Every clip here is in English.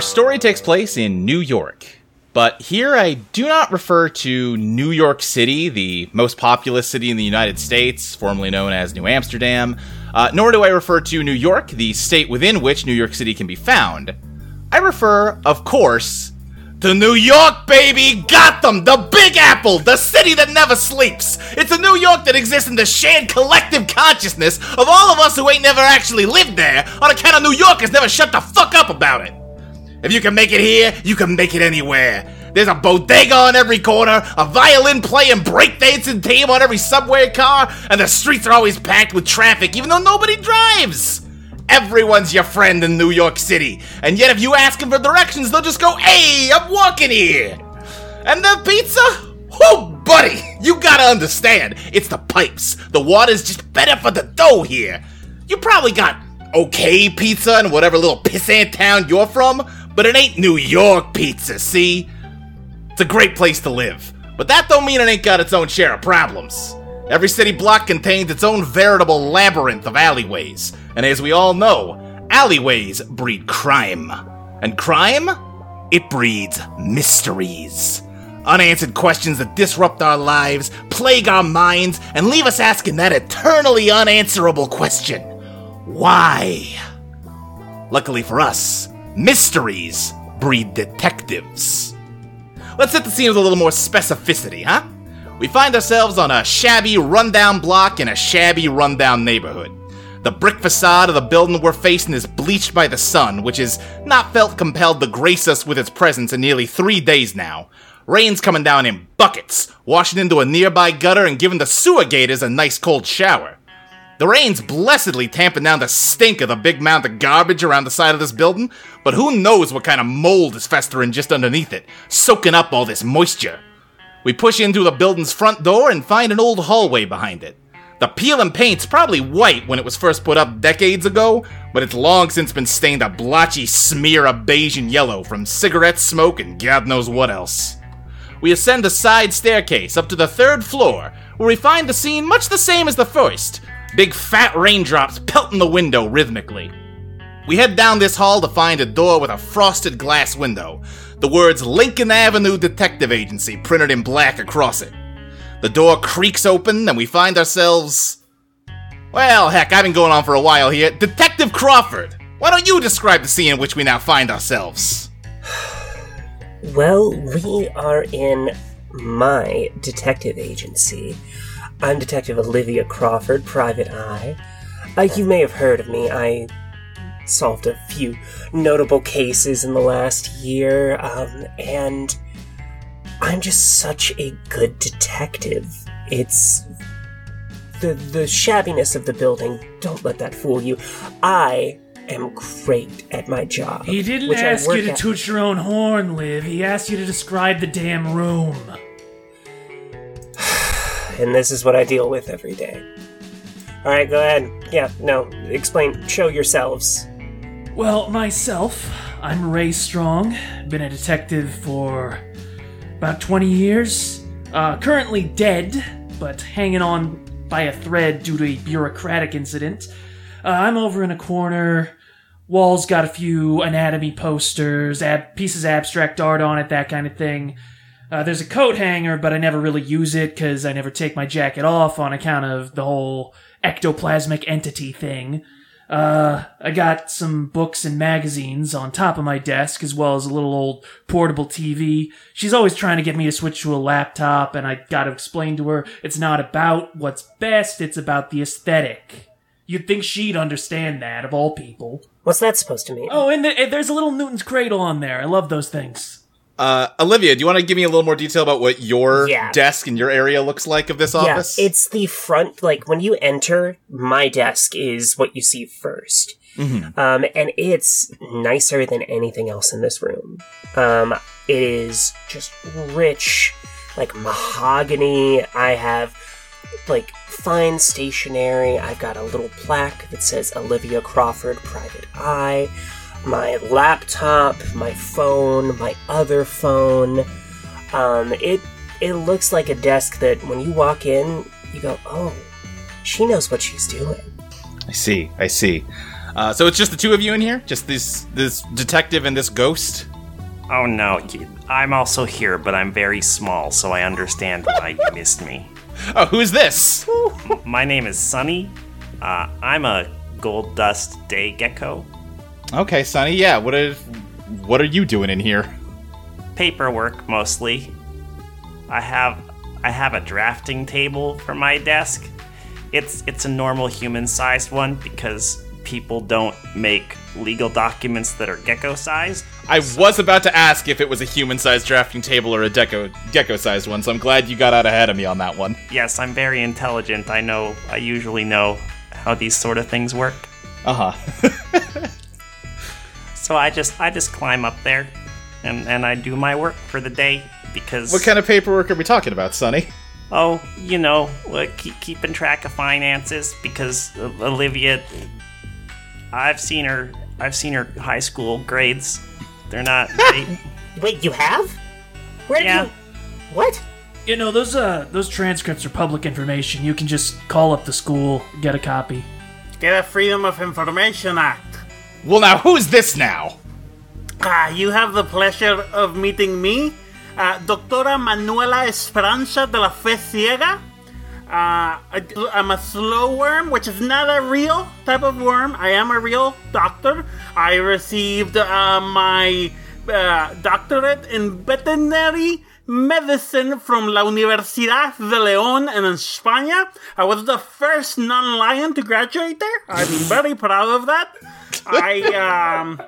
Our story takes place in New York. But here I do not refer to New York City, the most populous city in the United States, formerly known as New Amsterdam, uh, nor do I refer to New York, the state within which New York City can be found. I refer, of course, to New York, baby! Gotham, the Big Apple, the city that never sleeps! It's a New York that exists in the shared collective consciousness of all of us who ain't never actually lived there, on account of New Yorkers never shut the fuck up about it! If you can make it here, you can make it anywhere. There's a bodega on every corner, a violin playing breakdancing team on every subway car, and the streets are always packed with traffic even though nobody drives. Everyone's your friend in New York City, and yet if you ask them for directions, they'll just go, Hey, I'm walking here. And the pizza? Oh, buddy, you gotta understand, it's the pipes. The water's just better for the dough here. You probably got okay pizza in whatever little pissant town you're from, but it ain't New York pizza, see? It's a great place to live, but that don't mean it ain't got its own share of problems. Every city block contains its own veritable labyrinth of alleyways, and as we all know, alleyways breed crime. And crime? It breeds mysteries. Unanswered questions that disrupt our lives, plague our minds, and leave us asking that eternally unanswerable question why? Luckily for us, mysteries breed detectives. Let's set the scene with a little more specificity, huh? We find ourselves on a shabby, rundown block in a shabby, rundown neighborhood. The brick facade of the building we're facing is bleached by the sun, which has not felt compelled to grace us with its presence in nearly three days now. Rain's coming down in buckets, washing into a nearby gutter and giving the sewer gators a nice cold shower. The rain's blessedly tamping down the stink of the big mound of garbage around the side of this building, but who knows what kind of mold is festering just underneath it, soaking up all this moisture. We push in through the building's front door and find an old hallway behind it. The peel and paint's probably white when it was first put up decades ago, but it's long since been stained a blotchy smear of beige and yellow from cigarette smoke and God knows what else. We ascend a side staircase up to the third floor, where we find the scene much the same as the first big fat raindrops pelting the window rhythmically. We head down this hall to find a door with a frosted glass window, the words Lincoln Avenue Detective Agency printed in black across it. The door creaks open, and we find ourselves. Well, heck, I've been going on for a while here. Detective Crawford! Why don't you describe the scene in which we now find ourselves? Well, we are in my detective agency. I'm Detective Olivia Crawford, Private Eye. Uh, you may have heard of me. I solved a few notable cases in the last year, um, and I'm just such a good detective. It's the the shabbiness of the building. Don't let that fool you. I am great at my job. He didn't ask you to at- toot your own horn, Liv. He asked you to describe the damn room. And this is what I deal with every day. All right, go ahead. Yeah, no, explain. Show yourselves. Well, myself, I'm Ray Strong. Been a detective for about 20 years. Uh, currently dead, but hanging on by a thread due to a bureaucratic incident. Uh, I'm over in a corner. Wall's got a few anatomy posters, ab- pieces of abstract art on it, that kind of thing. Uh, there's a coat hanger, but I never really use it because I never take my jacket off on account of the whole ectoplasmic entity thing. Uh, I got some books and magazines on top of my desk, as well as a little old portable TV. She's always trying to get me to switch to a laptop, and I gotta explain to her it's not about what's best, it's about the aesthetic. You'd think she'd understand that, of all people. What's that supposed to mean? Oh, and, the, and there's a little Newton's Cradle on there. I love those things. Uh, Olivia, do you want to give me a little more detail about what your Yeah. desk and your area looks like of this yeah, office? it's the front. Like when you enter, my desk is what you see 1st Um, and it's nicer than anything else in this room. Um, it is just rich, like mahogany. I have like fine stationery. I've got a little plaque that says Olivia Crawford Private Eye, my laptop, my phone, my other phone. Um, it it looks like a desk that when you walk in, you go, "Oh, she knows what she's doing." I see. I see. Uh, so it's just the two of you in here? Just this this detective and this ghost? Oh no, I'm also here, but I'm very small, so I understand why you missed me. Oh, who's this? My name is Sunny. Uh, I'm a gold dust day gecko. Okay, Sonny. Yeah. What are what are you doing in here? Paperwork mostly. I have I have a drafting table for my desk. It's it's a normal human-sized one because people don't make legal documents that are gecko-sized. I was about to ask if it was a human-sized drafting table or a deco gecko-sized one, so I'm glad you got out ahead of me on that one. Yes, I'm very intelligent. I know I usually know how these sort of things work. Uh huh. So I just I just climb up there and and I do my work for the day because what kind of paperwork are we talking about, Sonny? oh, you know, uh, keep, keeping track of finances because Olivia I've seen her I've seen her high school grades. They're not they, Wait, you have? Where Yeah. did you? What? You know those uh those transcripts are public information. You can just call up the school, get a copy. Get a Freedom of Information Act. Well, now who's this now? Ah, you have the pleasure of meeting me, uh, Doctora Manuela Esperanza de la Fe Ciega. Uh, I, am a slow worm, which is not a real type of worm. I am a real doctor. I received uh, my uh, doctorate in veterinary medicine from La Universidad de León in España. I was the first non-lion to graduate there. I'm very proud of that. I um.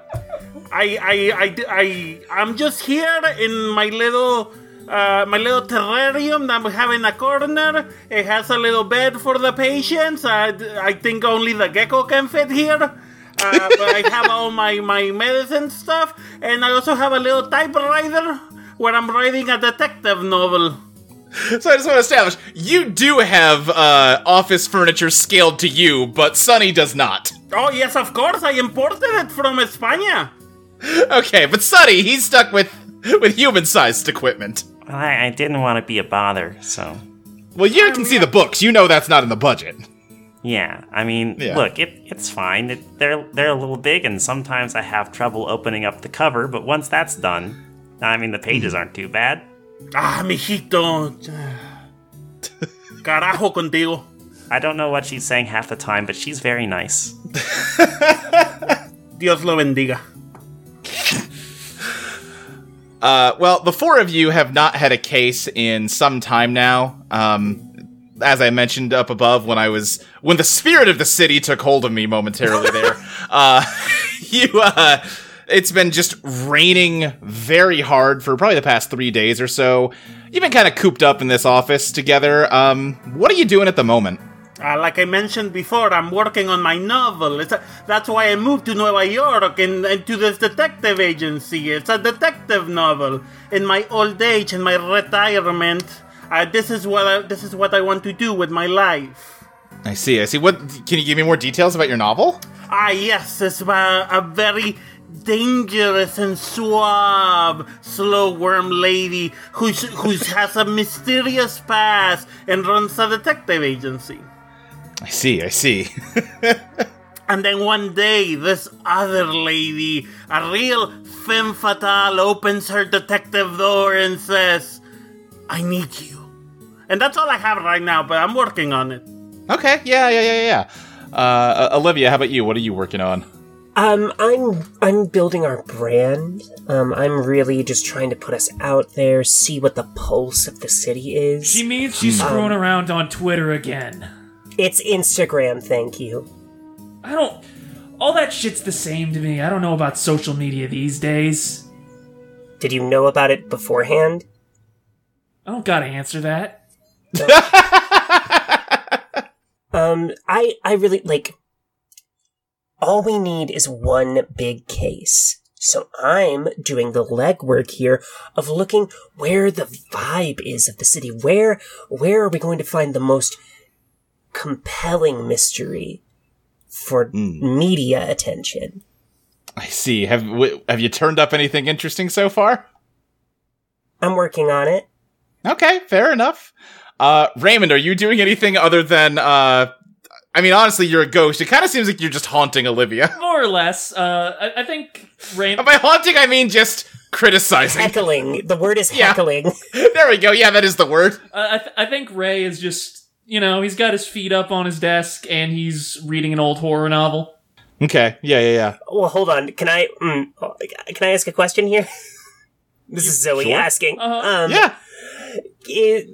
I, I, I, I, I'm just here in my little, uh, my little terrarium that we have in a corner. It has a little bed for the patients. I, I think only the gecko can fit here. Uh, but I have all my, my medicine stuff, and I also have a little typewriter where I'm writing a detective novel. So I just want to establish you do have uh, office furniture scaled to you, but Sonny does not. Oh yes, of course, I imported it from España. Okay, but Sonny, he's stuck with with human-sized equipment. I, I didn't want to be a bother, so Well, you can see the books. You know that's not in the budget. yeah. I mean, Yeah. look, it, it's fine. It, they're they're a little big, and sometimes I have trouble opening up the cover. But once that's done, I mean, the pages aren't too bad. Ah, mijito. Carajo contigo. I don't know what she's saying half the time, but she's very nice. Dios lo bendiga. Uh, well, the four of you have not had a case in some time now. Um, as I mentioned up above, when I was when the spirit of the city took hold of me momentarily there, uh, you uh, it's been just raining very hard for probably the past three days or so. You've been kind of cooped up in this office together. Um, what are you doing at the moment? Uh, like I mentioned before, I'm working on my novel. It's a, that's why I moved to Nueva York and, and to this detective agency. It's a detective novel. In my old age, in my retirement, uh, this is what I, this is what I want to do with my life. I see. I see. What can you give me more details about your novel? Ah, yes, it's about a very dangerous and suave slow worm lady who who has a mysterious past and runs a detective agency. I see. I see. And then one day, this other lady, a real femme fatale, opens her detective door and says, I need you. And that's all I have right now, but I'm working on it. okay. Yeah. Yeah. Yeah. Yeah. Uh, Olivia, how about you? What are you working on? Um, I'm I'm building our brand. Um, I'm really just trying to put us out there, see what the pulse of the city is. She means she's screwing around on Twitter again. It's Instagram, thank you. I don't. All that shit's the same to me. I don't know about social media these days. Did you know about it beforehand? I don't gotta answer that. Um, I I really like. All we need is one big case. So I'm doing the legwork here of looking where the vibe is of the city. Where where are we going to find the most compelling mystery for media attention? I see. Have w- have you turned up anything interesting so far? I'm working on it. Okay, fair enough. Uh, Raymond, are you doing anything other than? Uh, I mean, honestly, you're a ghost. It kind of seems like you're just haunting Olivia. More or less. Uh, I, I think Ray. By haunting, I mean just criticizing. Heckling. The word is Yeah. heckling. there we go. Yeah, that is the word. Uh, I, th- I think Ray is just, you know, he's got his feet up on his desk and he's reading an old horror novel. Okay. Yeah, yeah, yeah. Well, hold on. Can I? Mm, oh, can I ask a question here? This is Zoe Sure. asking. Uh-huh. Um, Yeah. i-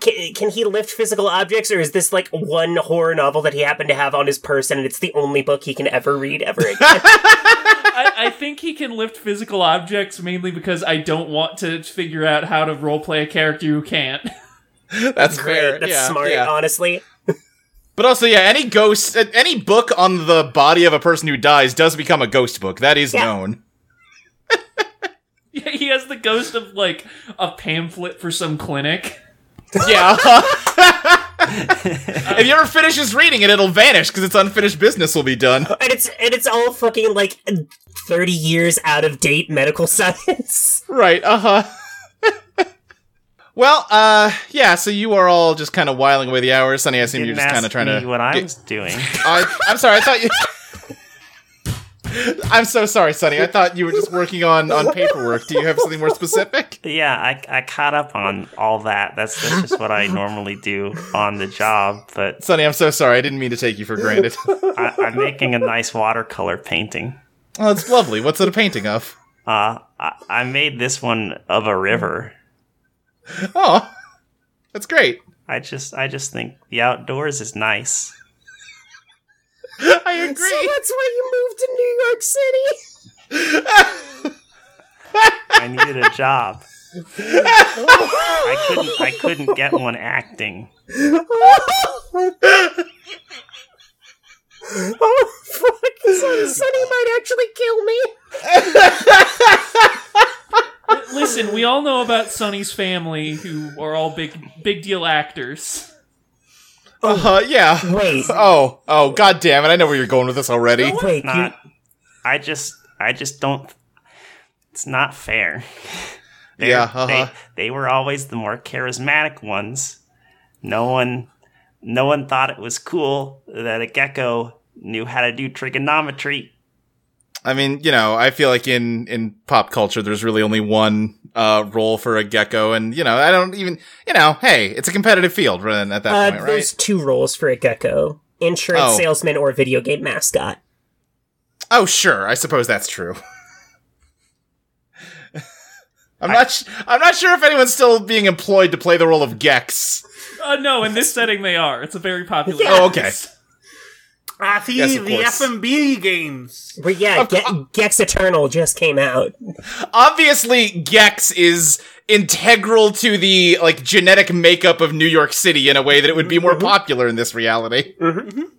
can, can he lift physical objects, or is this like one horror novel that he happened to have on his person, and it's the only book he can ever read ever again? I, I think he can lift physical objects mainly because I don't want to figure out how to roleplay a character who can't. That's fair. That's yeah, smart, yeah. honestly. But also, yeah, any ghost, uh, any book on the body of a person who dies does become a ghost book. That is Yeah. known. Yeah, he has the ghost of like a pamphlet for some clinic. Yeah. if he ever finishes reading it, it'll vanish because its unfinished business will be done. And it's and it's all fucking like thirty years out of date medical science. Right. Uh huh. well, uh, yeah. So you are all just kind of whiling away the hours. Sonny, I assume you're just kind of trying me to. what I get- was doing. I, I'm sorry. I thought you. I'm so sorry, Sonny. I thought you were just working on on paperwork. Do you have something more specific? yeah, I, I caught up on all that. That's that's just what I normally do on the job. But Sonny, I'm so sorry. I didn't mean to take you for granted. I, I'm making a nice watercolor painting. Oh, it's lovely. What's it a painting of? Uh, I, I made this one of a river. Oh, that's great. I just I just think the outdoors is nice. I agree. So that's why you moved to New York City. I needed a job. I couldn't I couldn't get one acting. Oh fuck! Sonny, Sonny might actually kill me. Listen, we all know about Sonny's family, who are all big, big deal actors. Uh, yeah. Wait, Oh, oh, god damn it. I know where you're going with this already. wait. You, I just I just don't it's not fair. They're- Yeah, uh-huh. they, they were always the more charismatic ones. No one no one thought it was cool that a gecko knew how to do trigonometry. I mean, you know, I feel like in in pop culture, there's really only one uh role for a gecko, and you know, I don't even, you know, hey, it's a competitive field right, at that uh, point, right? there's two roles for a gecko: insurance Oh. salesman or video game mascot. Oh, sure, I suppose that's true. I'm not. Sh- I'm not sure if anyone's still being employed to play the role of Gex. Uh, no, in this setting they are. It's a very popular. Oh, okay. Ah, see, Yes, the course. F&B games. But yeah, Ge- Gex Eternal just came out. Obviously, Gex is integral to the like genetic makeup of New York City in a way that it would be more popular in this reality.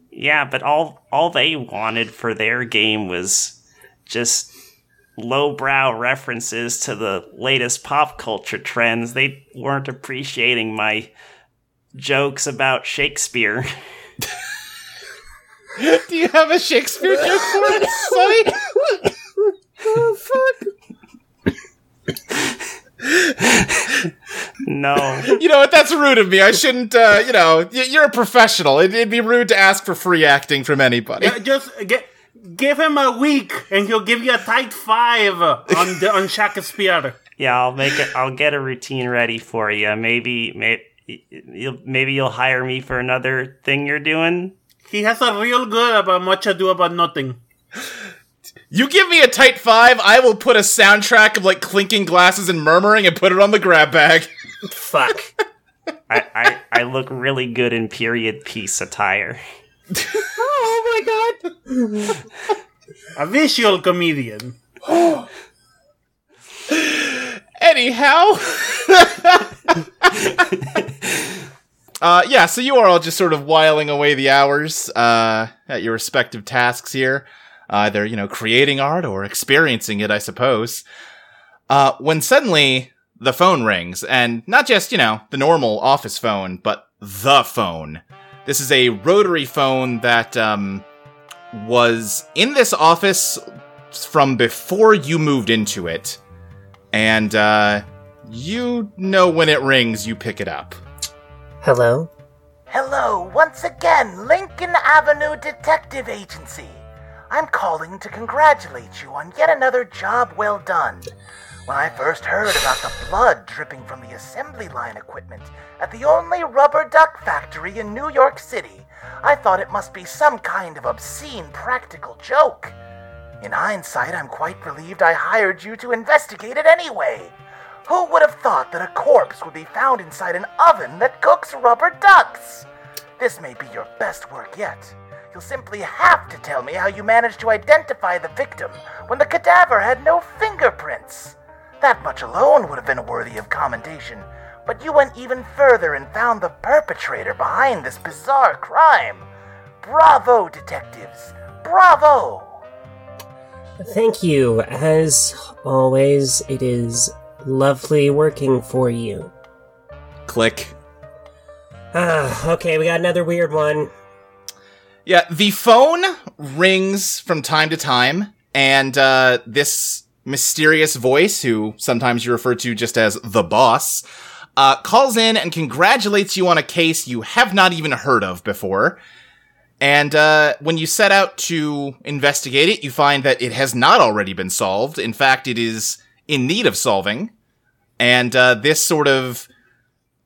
Yeah, but all all they wanted for their game was just lowbrow references to the latest pop culture trends. They weren't appreciating my jokes about Shakespeare. Do you have a Shakespeare joke for us, Sonny? no. You know what? That's rude of me. I shouldn't. Uh, you know, y- you're a professional. It'd, it'd be rude to ask for free acting from anybody. Yeah, just get, give him a week, and he'll give you a tight five on the, on Shakespeare. Yeah, I'll make it I'll get a routine ready for you. Maybe maybe you'll maybe you'll hire me for another thing you're doing. He has a real good about much ado about nothing. You give me a tight five, I will put a soundtrack of like clinking glasses and murmuring and put it on the grab bag. Fuck. I, I, I look really good in period piece attire. oh my god. A visual comedian. Anyhow. uh, yeah, so you are all just sort of whiling away the hours uh, at your respective tasks here. either, you know, creating art or experiencing it, I suppose. Uh, when suddenly the phone rings, and not just, you know, the normal office phone, but the phone. This is a rotary phone that, um, was in this office from before you moved into it. And, uh, you know when it rings, you pick it up. Hello? Hello, once again, Lincoln Avenue Detective Agency. I'm calling to congratulate you on yet another job well done. When I first heard about the blood dripping from the assembly line equipment at the only rubber duck factory in New York City, I thought it must be some kind of obscene practical joke. In hindsight, I'm quite relieved I hired you to investigate it anyway. Who would have thought that a corpse would be found inside an oven that cooks rubber ducks? This may be your best work yet. You'll simply have to tell me how you managed to identify the victim when the cadaver had no fingerprints. That much alone would have been worthy of commendation, but you went even further and found the perpetrator behind this bizarre crime. Bravo, detectives! Bravo! Thank you. As always, it is lovely working for you. Click. Ah, okay, we got another weird one. Yeah, the phone rings from time to time, and uh, this mysterious voice, who sometimes you refer to just as the boss, uh, calls in and congratulates you on a case you have not even heard of before. And uh, when you set out to investigate it, you find that it has not already been solved. In fact, it is in need of solving. And uh, this sort of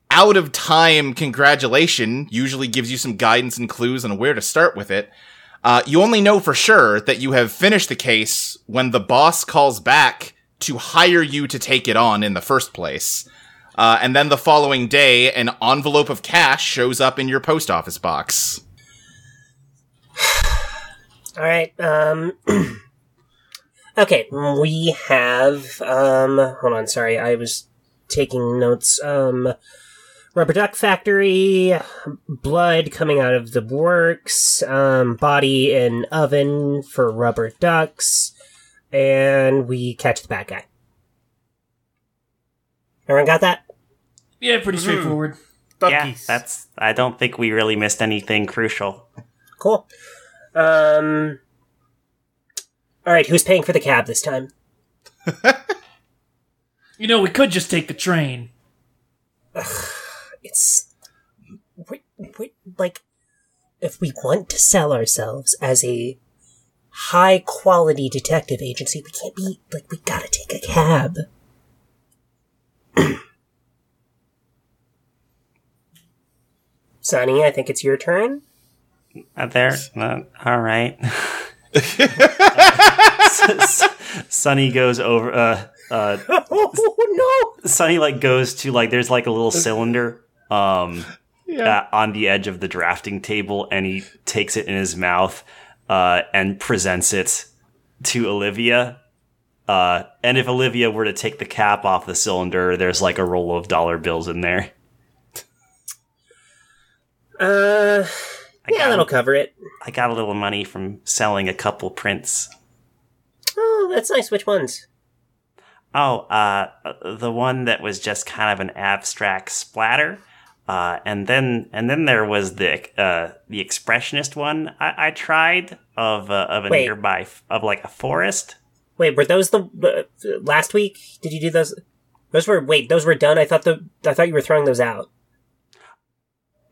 out of time congratulation usually gives you some guidance and clues on where to start with it. Uh, you only know for sure that you have finished the case when the boss calls back to hire you to take it on in the first place. Uh, and then the following day, an envelope of cash shows up in your post office box. All right. Um. okay, we have. Um. Hold on. Sorry, I was taking notes. Um. Rubber duck factory, blood coming out of the works, um, body in oven for rubber ducks, and we catch the bad guy. Everyone got that? Yeah, pretty straightforward. Yeah, that's. I don't think we really missed anything crucial. Cool. Um. All right, who's paying for the cab this time? You know, we could just take the train. it's we, we, like if we want to sell ourselves as a high quality detective agency we can't be like we gotta take a cab Sonny, I think it's your turn. Uh, there. Uh, all right. Sonny goes over. Uh, uh, Oh no! Sonny like goes to like there's like a little cylinder um uh, on the edge of the drafting table, and he takes it in his mouth uh, and presents it to Olivia. Uh, and if Olivia were to take the cap off the cylinder, there's like a roll of dollar bills in there. Uh, I yeah, that'll cover it. I got a little money from selling a couple prints. Oh, that's nice. Which ones? Oh, uh, the one that was just kind of an abstract splatter, uh, and then and then there was the uh, the expressionist one I, I tried of uh, of a Wait. nearby f- of like a forest. Wait, were those the uh, last week? Did you do those? Those were wait. Those were done. I thought the I thought you were throwing those out.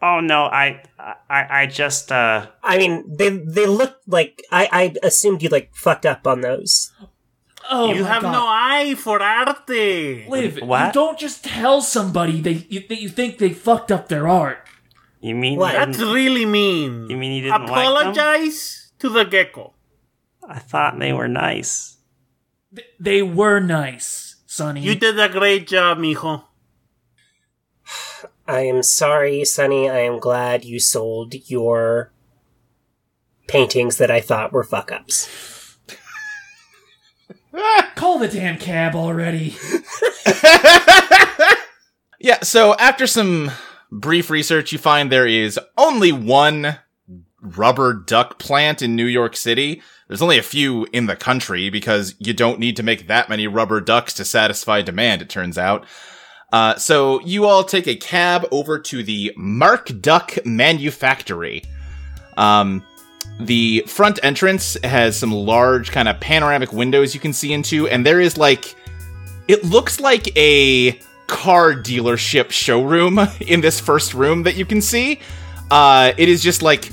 Oh no, I I I just uh I mean, they they looked like I I assumed you like fucked up on those. Oh, you have God. no eye for arte. Liv, What? you don't just tell somebody they you, that you think they fucked up their art. you mean What? That's really mean. You mean you didn't like them? Apologize to the gecko. I thought they were nice. Th- They were nice, Sonny. You did a great job, mijo. I am sorry, Sonny. I am glad you sold your paintings that I thought were fuck ups. Call the damn cab already. Yeah, so after some brief research, you find there is only one rubber duck plant in New York City. There's only a few in the country because you don't need to make that many rubber ducks to satisfy demand, it turns out. Uh, so you all take a cab over to the Mark Duck Manufactory. Um, the front entrance has some large kind of panoramic windows you can see into, and there is like, it looks like a car dealership showroom in this first room that you can see. Uh, it is just like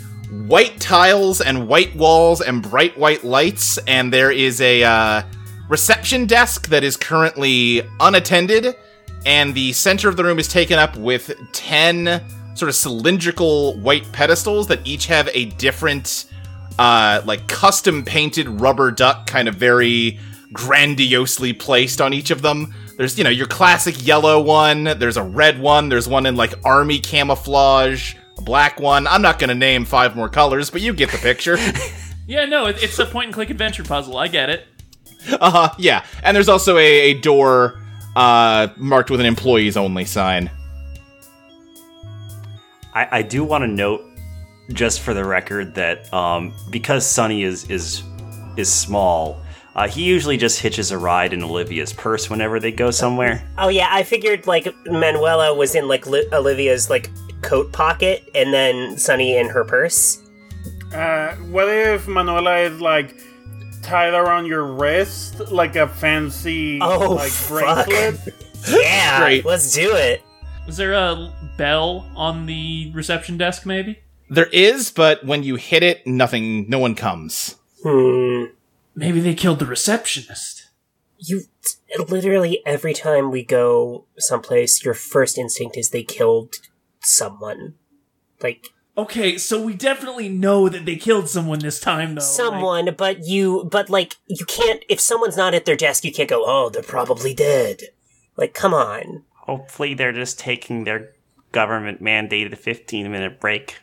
white tiles and white walls and bright white lights, and there is a uh, reception desk that is currently unattended, and the center of the room is taken up with 10 sort of cylindrical white pedestals that each have a different, uh, like custom painted rubber duck, kind of very grandiosely placed on each of them. There's, you know, your classic yellow one, there's a red one, there's one in like army camouflage, a black one. I'm not gonna name five more colors, but you get the picture. Yeah, no, it's a point and click adventure puzzle. I get it. uh huh, yeah. And there's also a, a door, uh, marked with an employees only sign. I, I do want to note, just for the record, that um, because Sunny is is is small, uh, he usually just hitches a ride in Olivia's purse whenever they go somewhere. Oh yeah, I figured like Manuela was in like Li- Olivia's like coat pocket, and then Sunny in her purse. Uh, what if Manuela is like tied around your wrist like a fancy Oh, like fuck. bracelet? Yeah, Great. let's do it. Is there a bell on the reception desk, maybe? There is, but when you hit it, nothing, no one comes. Hmm. Maybe they killed the receptionist. You literally every time we go someplace, your first instinct is they killed someone. Like Okay, so we definitely know that they killed someone this time, though. someone, but you, but like you can't. If someone's not at their desk, you can't go. Oh, they're probably dead. Like, come on. Hopefully, they're just taking their government mandated 15 minute break.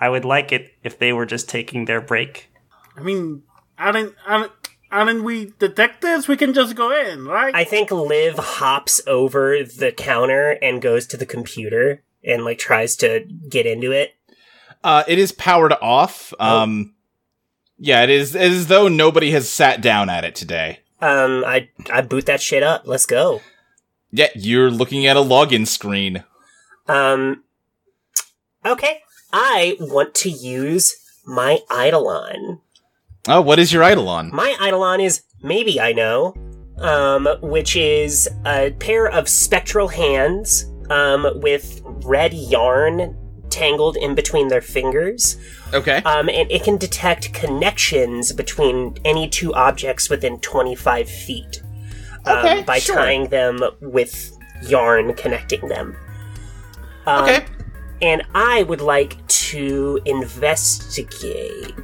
I would like it if they were just taking their break. I mean, aren't aren't aren't we detectives? We can just go in, right? I think Liv hops over the counter and goes to the computer and like tries to get into it. Uh, it is powered off. Um, yeah, it is, it is as though nobody has sat down at it today. Um, I I boot that shit up. Let's go. Yeah, you're looking at a login screen. Um, okay. I want to use my Eidolon. Oh, what is your Eidolon? My Eidolon is maybe I know, um, which is a pair of spectral hands, um, with red yarn tangled in between their fingers. Okay. Um, and it can detect connections between any two objects within 25 feet um, Okay, by sure. tying them with yarn connecting them. Um, Okay. And I would like to investigate.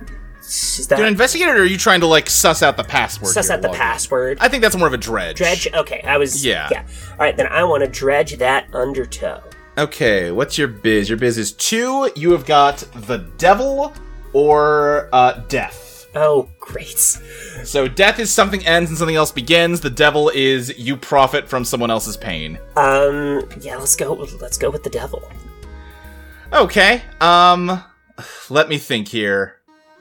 Is that You're an investigator, or are you trying to like suss out the password? suss out the password? I think that's more of a dredge. dredge. Okay, I was. Yeah. Yeah. All right, then I want to dredge that undertow. Okay, what's your biz? Your biz is two. You have got the devil or uh, death. Oh, great. So death is something ends and something else begins. The devil is you profit from someone else's pain. Um, yeah, let's go. Let's go with the devil. Okay. Um, let me think here.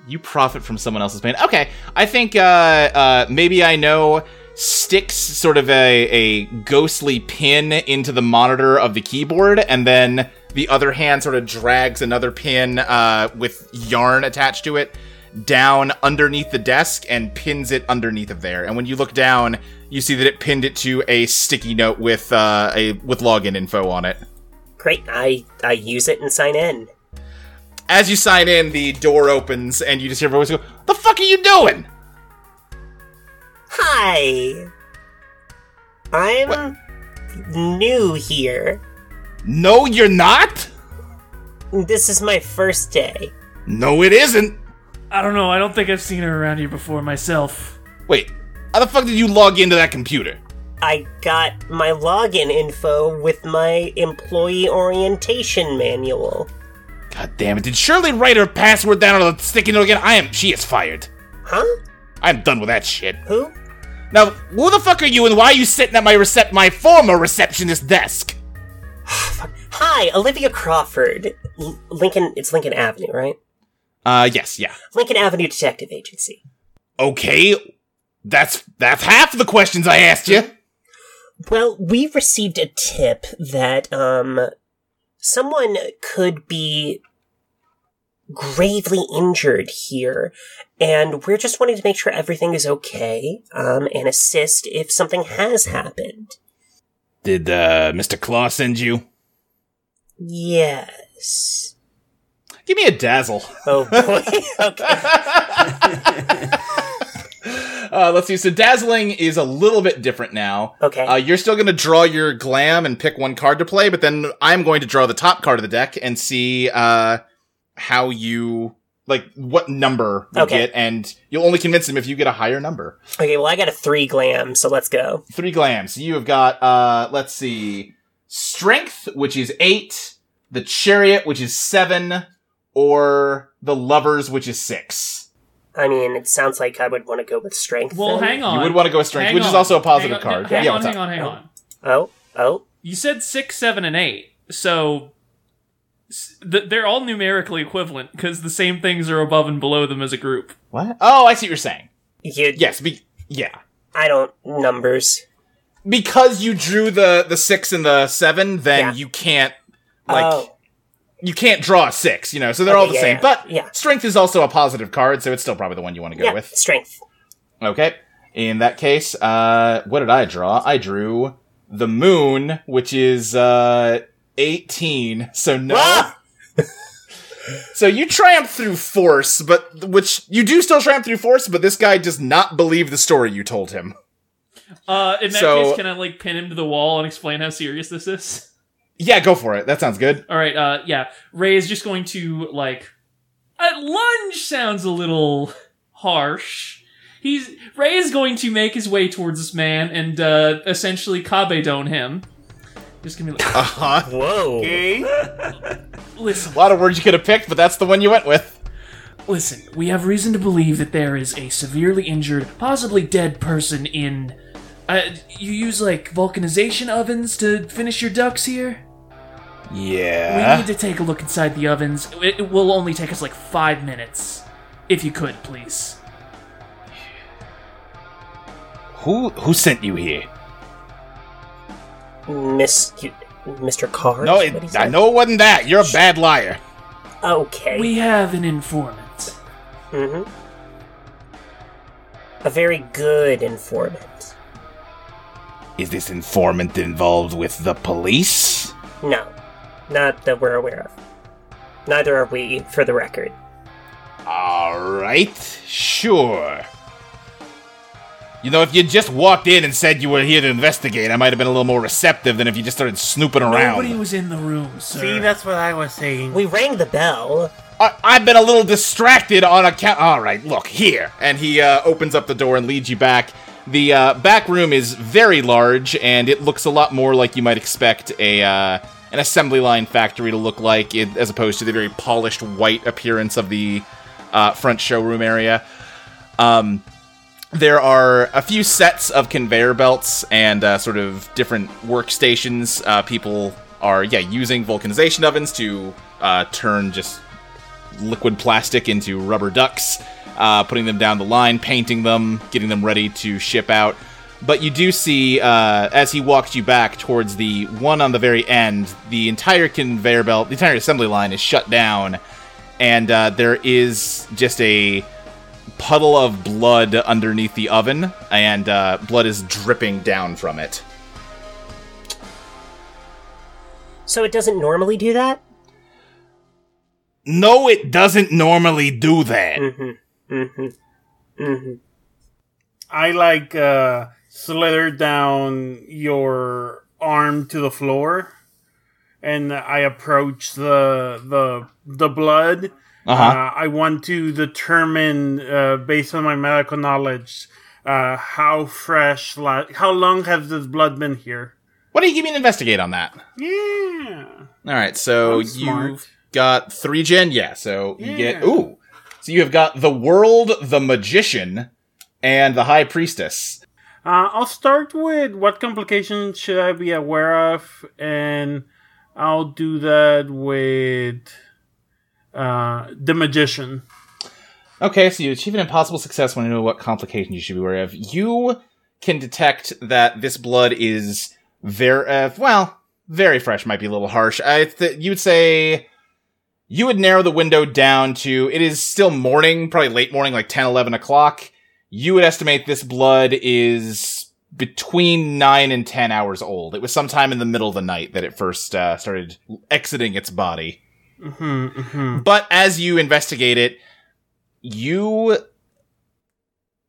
You profit from someone else's pain. Okay, I think uh, uh, maybe I know. Sticks sort of a, a ghostly pin into the monitor of the keyboard, and then the other hand sort of drags another pin uh, with yarn attached to it down underneath the desk and pins it underneath of there. And when you look down, you see that it pinned it to a sticky note with uh, a with login info on it. Great. I I use it and sign in. As you sign in, the door opens and you just hear a voice go, The fuck are you doing? Hi. I'm new here. No, you're not? This is my first day. No, it isn't. I don't know. I don't think I've seen her around here before myself. Wait, how the fuck did you log into that computer? I got my login info with my employee orientation manual. God damn it, did Shirley write her password down on the sticky note again? I am, she is fired. Huh? I'm done with that shit. Who? Now, who the fuck are you and why are you sitting at my recep- my former receptionist desk? Hi, Olivia Crawford. L- Lincoln. It's Lincoln Avenue, right? Uh, yes, yeah. Lincoln Avenue Detective Agency. Okay, that's that's half the questions I asked you. Well, we received a tip that um someone could be gravely injured here, and we're just wanting to make sure everything is okay, um, and assist if something has happened. Did uh, Mr. Claw send you? Yes. Give me a dazzle. Oh boy. okay. Uh, let's see. So dazzling is a little bit different now. Okay. Uh, you're still going to draw your glam and pick one card to play, but then I'm going to draw the top card of the deck and see uh, how you like what number you Okay. get, and you'll only convince them if you get a higher number. Okay, well I got a three glam, so let's go. Three glams. You have got uh, let's see, strength, which is eight, the chariot, which is seven, or the lovers, which is six. I mean, it sounds like I would want to go with strength. Well, then. hang on. You would want to go with strength, Hang which is also a positive Hang on, card. Hang yeah, on, hang on, hang on. Oh, oh. You said six, seven, and eight. So th- they're all numerically equivalent because the same things are above and below them as a group. What? Oh, I see what you're saying. You, Yes, be- yeah. I don't numbers. because you drew the the six and the seven, then Yeah. you can't like oh, you can't draw a six. You know, so they're all the yeah, same. yeah, But yeah. strength is also a positive card, so it's still probably the one you want to go yeah, with. strength. Okay. In that case, uh, what did I draw? I drew the moon, which is uh eighteen. So no. Ah! So you triumph through force, but which you do still triumph through force, but this guy does not believe the story you told him. Uh, in that So- case, can I like pin him to the wall and explain how serious this is? Yeah, go for it. That sounds good. All right. Uh, yeah. Ray is just going to like. Uh, lunge sounds a little harsh. He's Ray is going to make his way towards this man and uh, essentially kabedon him. Just gonna be like, Uh-huh. Whoa. Okay. listen, A lot of words you could have picked, but that's the one you went with. Listen, we have reason to believe that there is a severely injured, possibly dead person in. Uh, you use like vulcanization ovens to finish your ducks here? Yeah. We need to take a look inside the ovens. It, it will only take us like five minutes. If you could, please. Who who sent you here? Miss, you, Mr. Carr? No, What it, I said? know it wasn't that. You're a bad liar. Okay. We have an informant. hmm A very good informant. Is this informant involved with the police? No, not that we're aware of. Neither are we, for the record. All right, sure. You know, if you just walked in and said you were here to investigate, I might have been a little more receptive than if you just started snooping around. Nobody was in the room, sir. See, that's what I was saying. We rang the bell. I, I've been a little distracted on account. All right, look here, and he uh, opens up the door and leads you back. The uh, back room is very large, and it looks a lot more like you might expect a uh, an assembly line factory to look like, it, as opposed to the very polished white appearance of the uh, front showroom area. Um, there are a few sets of conveyor belts and uh, sort of different workstations. Uh, people are, yeah, using vulcanization ovens to uh, turn just liquid plastic into rubber ducks, uh, putting them down the line, painting them, getting them ready to ship out. But you do see, uh, as he walks you back towards the one on the very end, the entire conveyor belt, the entire assembly line is shut down, and uh, there is just a puddle of blood underneath the oven, and uh, blood is dripping down from it. So it doesn't normally do that? No, it doesn't normally do that. Mm-hmm. Mm-hmm. Mm-hmm. I like uh, slither down your arm to the floor, and I approach the the the blood. Uh-huh. Uh, I want to determine, uh, based on my medical knowledge, uh, how fresh, like how long has this blood been here? Why don't you give me an investigate on that? Yeah. All right, so you've got three gen, yeah. So you get ooh, so you have got the world, the magician, and the high priestess. Uh, I'll start with what complications should I be aware of, and I'll do that with uh, the magician. Okay, so you achieve an impossible success when you know what complications you should be aware of. You can detect that this blood is very, uh, well, very fresh might be a little harsh. I th- you would say you would narrow the window down to it is still morning, probably late morning, like 10, 11 o'clock. You would estimate this blood is between 9 and 10 hours old. It was sometime in the middle of the night that it first uh, started exiting its body. But as you investigate it, you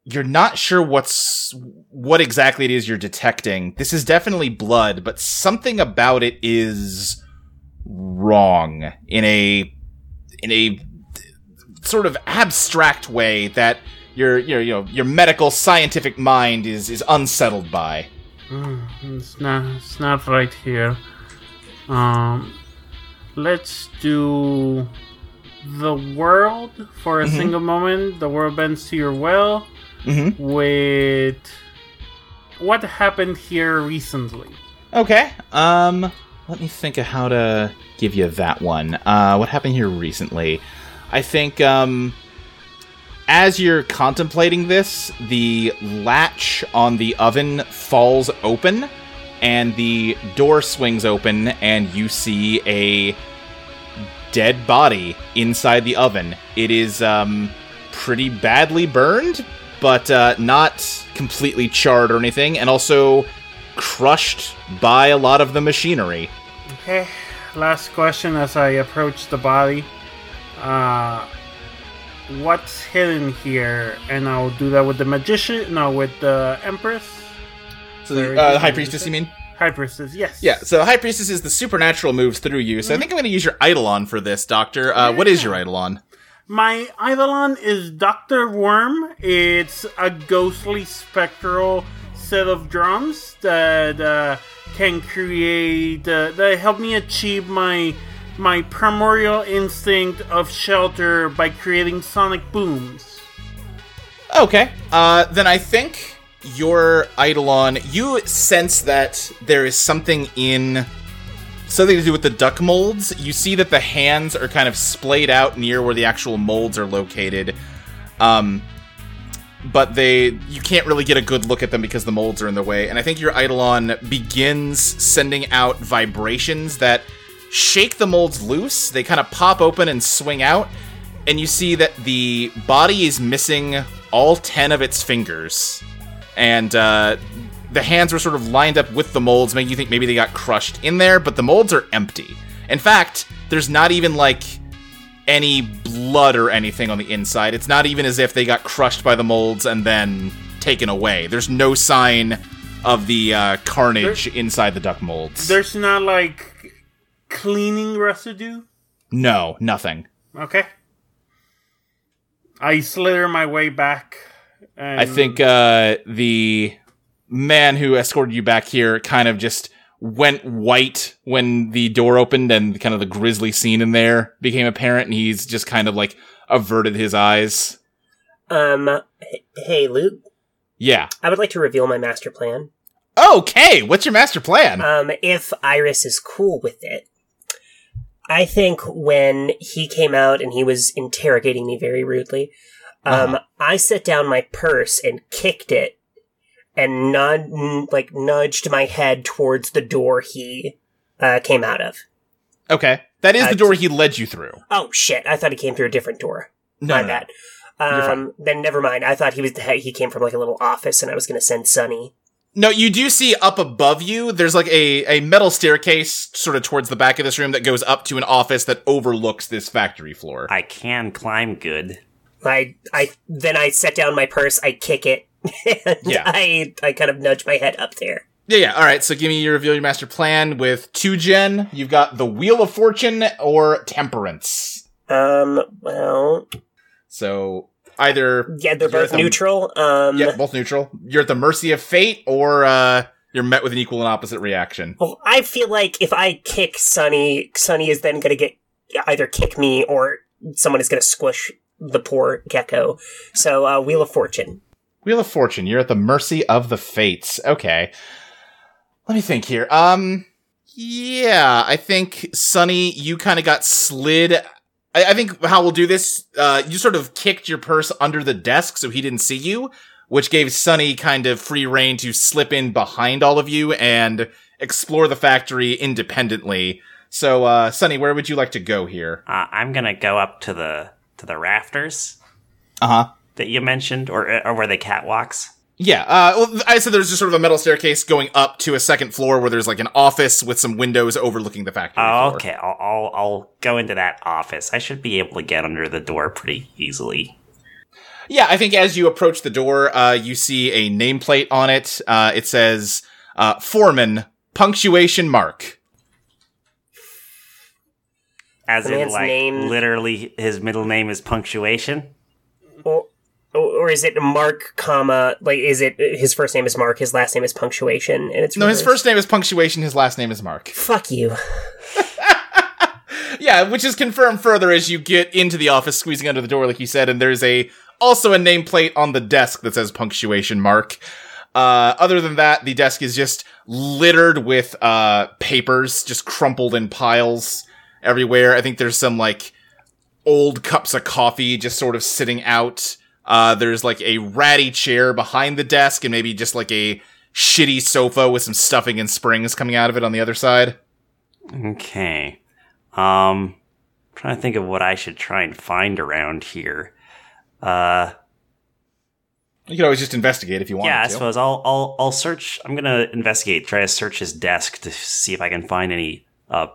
you're not sure what's what exactly it is you're detecting. This is definitely blood, but something about it is wrong in a in a sort of abstract way that your your you know your medical scientific mind is is unsettled by. It's not. It's not right here. Um, let's do the world for a single moment. The world bends to your well. Mhm. With what happened here recently. Okay. Um let me think of how to give you that one. Uh what happened here recently? I think um as you're contemplating this, the latch on the oven falls open and the door swings open and you see a dead body inside the oven. It is um pretty badly burned, but uh, not completely charred or anything, and also crushed by a lot of the machinery. Okay. Last question as I approach the body. Uh, what's hidden here? And I'll do that with the magician. No, with the empress. So the uh, high priestess, you mean? High priestess. Yes. Yeah. So high priestess is the supernatural moves through you. So I think I'm going to use your eidolon for this, Doctor. Uh, What is your eidolon? My Eidolon is Dr. Worm. It's a ghostly spectral set of drums that uh, can create, uh, that help me achieve my my primordial instinct of shelter by creating sonic booms. Okay. Uh, then I think your Eidolon, you sense that there is something in something to do with the duck molds. You see that the hands are kind of splayed out near where the actual molds are located. Um, but they you can't really get a good look at them because the molds are in the way. And I think your Eidolon begins sending out vibrations that shake the molds loose. They kind of pop open and swing out, and you see that the body is missing all 10 of its fingers. And uh, the hands were sort of lined up with the molds, making you think maybe they got crushed in there, but the molds are empty. In fact, there's not even like any blood or anything on the inside. It's not even as if they got crushed by the molds and then taken away. There's no sign of the uh, carnage inside the duck molds. There's not like cleaning residue. No, nothing. Okay. I slither my way back. And I think uh, the man who escorted you back here kind of just went white when the door opened and kind of the grisly scene in there became apparent, and he's just kind of like averted his eyes. Um, hey, Luke, Yeah. I would like to reveal my master plan. Okay, what's your master plan? Um, if Iris is cool with it. I think when he came out and he was interrogating me very rudely, um, I set down my purse and kicked it and nud- like nudged my head towards the door he uh, came out of. okay, that is uh, the door he led you through. Oh shit! I thought he came through a different door. No, my no, no. bad. You're. Um, then never mind. I thought he was the- he came from like a little office, and I was going to send Sunny. No, you do see up above you, there's like a, a metal staircase sort of towards the back of this room that goes up to an office that overlooks this factory floor. I can climb good. I I then I set down my purse. I kick it. And Yeah. I I kind of nudge my head up there. Yeah, yeah. All right. So give me your reveal your master plan with two gen. You've got the Wheel of Fortune or Temperance. Um. Well. So either Yeah, they're both the- neutral. Um. Yeah, both neutral. You're at the mercy of fate, or uh, you're met with an equal and opposite reaction. Well, I feel like if I kick Sunny, Sunny is then going to get either kick me or someone is going to squish the poor gecko. So, uh, Wheel of Fortune. Wheel of Fortune. You're at the mercy of the fates. Okay. Let me think here. Um. Yeah, I think Sunny, you kind of got slid I, I think how we'll do this, uh, you sort of kicked your purse under the desk so he didn't see you, which gave Sunny kind of free reign to slip in behind all of you and explore the factory independently. So, uh, Sunny, where would you like to go here? Uh, I'm gonna go up to the to the rafters Uh huh. That you mentioned, or or were they catwalks? Yeah, uh, well, I said there's just sort of a metal staircase going up to a second floor where there's like an office with some windows overlooking the factory. Oh, floor. okay. I'll, I'll I'll go into that office. I should be able to get under the door pretty easily. Yeah, I think as you approach the door, uh, you see a nameplate on it. Uh, it says, uh, Foreman, punctuation mark. As The in, like, name- literally, his middle name is punctuation. Or, or is it Mark, comma, like, is it his first name is Mark, his last name is punctuation, and it's No, his first name is punctuation, his last name is Mark. Fuck you. Yeah, which is confirmed further as you get into the office, squeezing under the door, like you said, and there's a also a nameplate on the desk that says punctuation mark. Uh, other than that, the desk is just littered with uh, papers, just crumpled in piles everywhere. I think there's some like old cups of coffee just sort of sitting out. Uh, there's like a ratty chair behind the desk, and maybe just like a shitty sofa with some stuffing and springs coming out of it on the other side. Okay. Um, trying to think of what I should try and find around here. Uh, You could always just investigate if you want yeah, I to. suppose I'll I'll I'll search. I'm gonna investigate. Try to search his desk to see if I can find any uh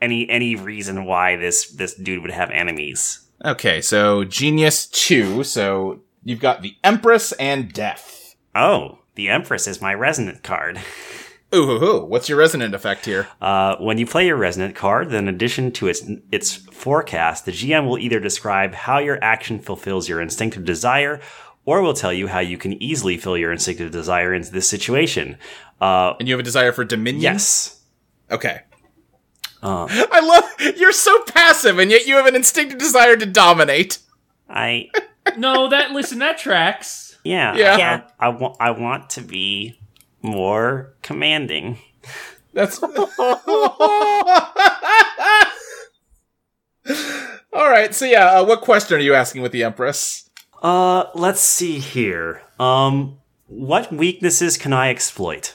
any any reason why this this dude would have enemies. Okay, so Genius 2. So you've got the Empress and Death. Oh, the Empress is my resonant card. Ooh, hoo, hoo. what's your resonant effect here? Uh, when you play your resonant card, then in addition to its its forecast, the GM will either describe how your action fulfills your instinctive desire, or will tell you how you can easily fill your instinctive desire into this situation. Uh, And you have a desire for Dominion? yes. Okay. Uh, I love you're so passive and yet you have an instinctive desire to dominate. I No, that listen, that tracks. yeah Yeah. Yeah. I, I want I want to be more commanding. That's All right. So yeah, uh, what question are you asking with the Empress? Uh, let's see here. Um, what weaknesses can I exploit?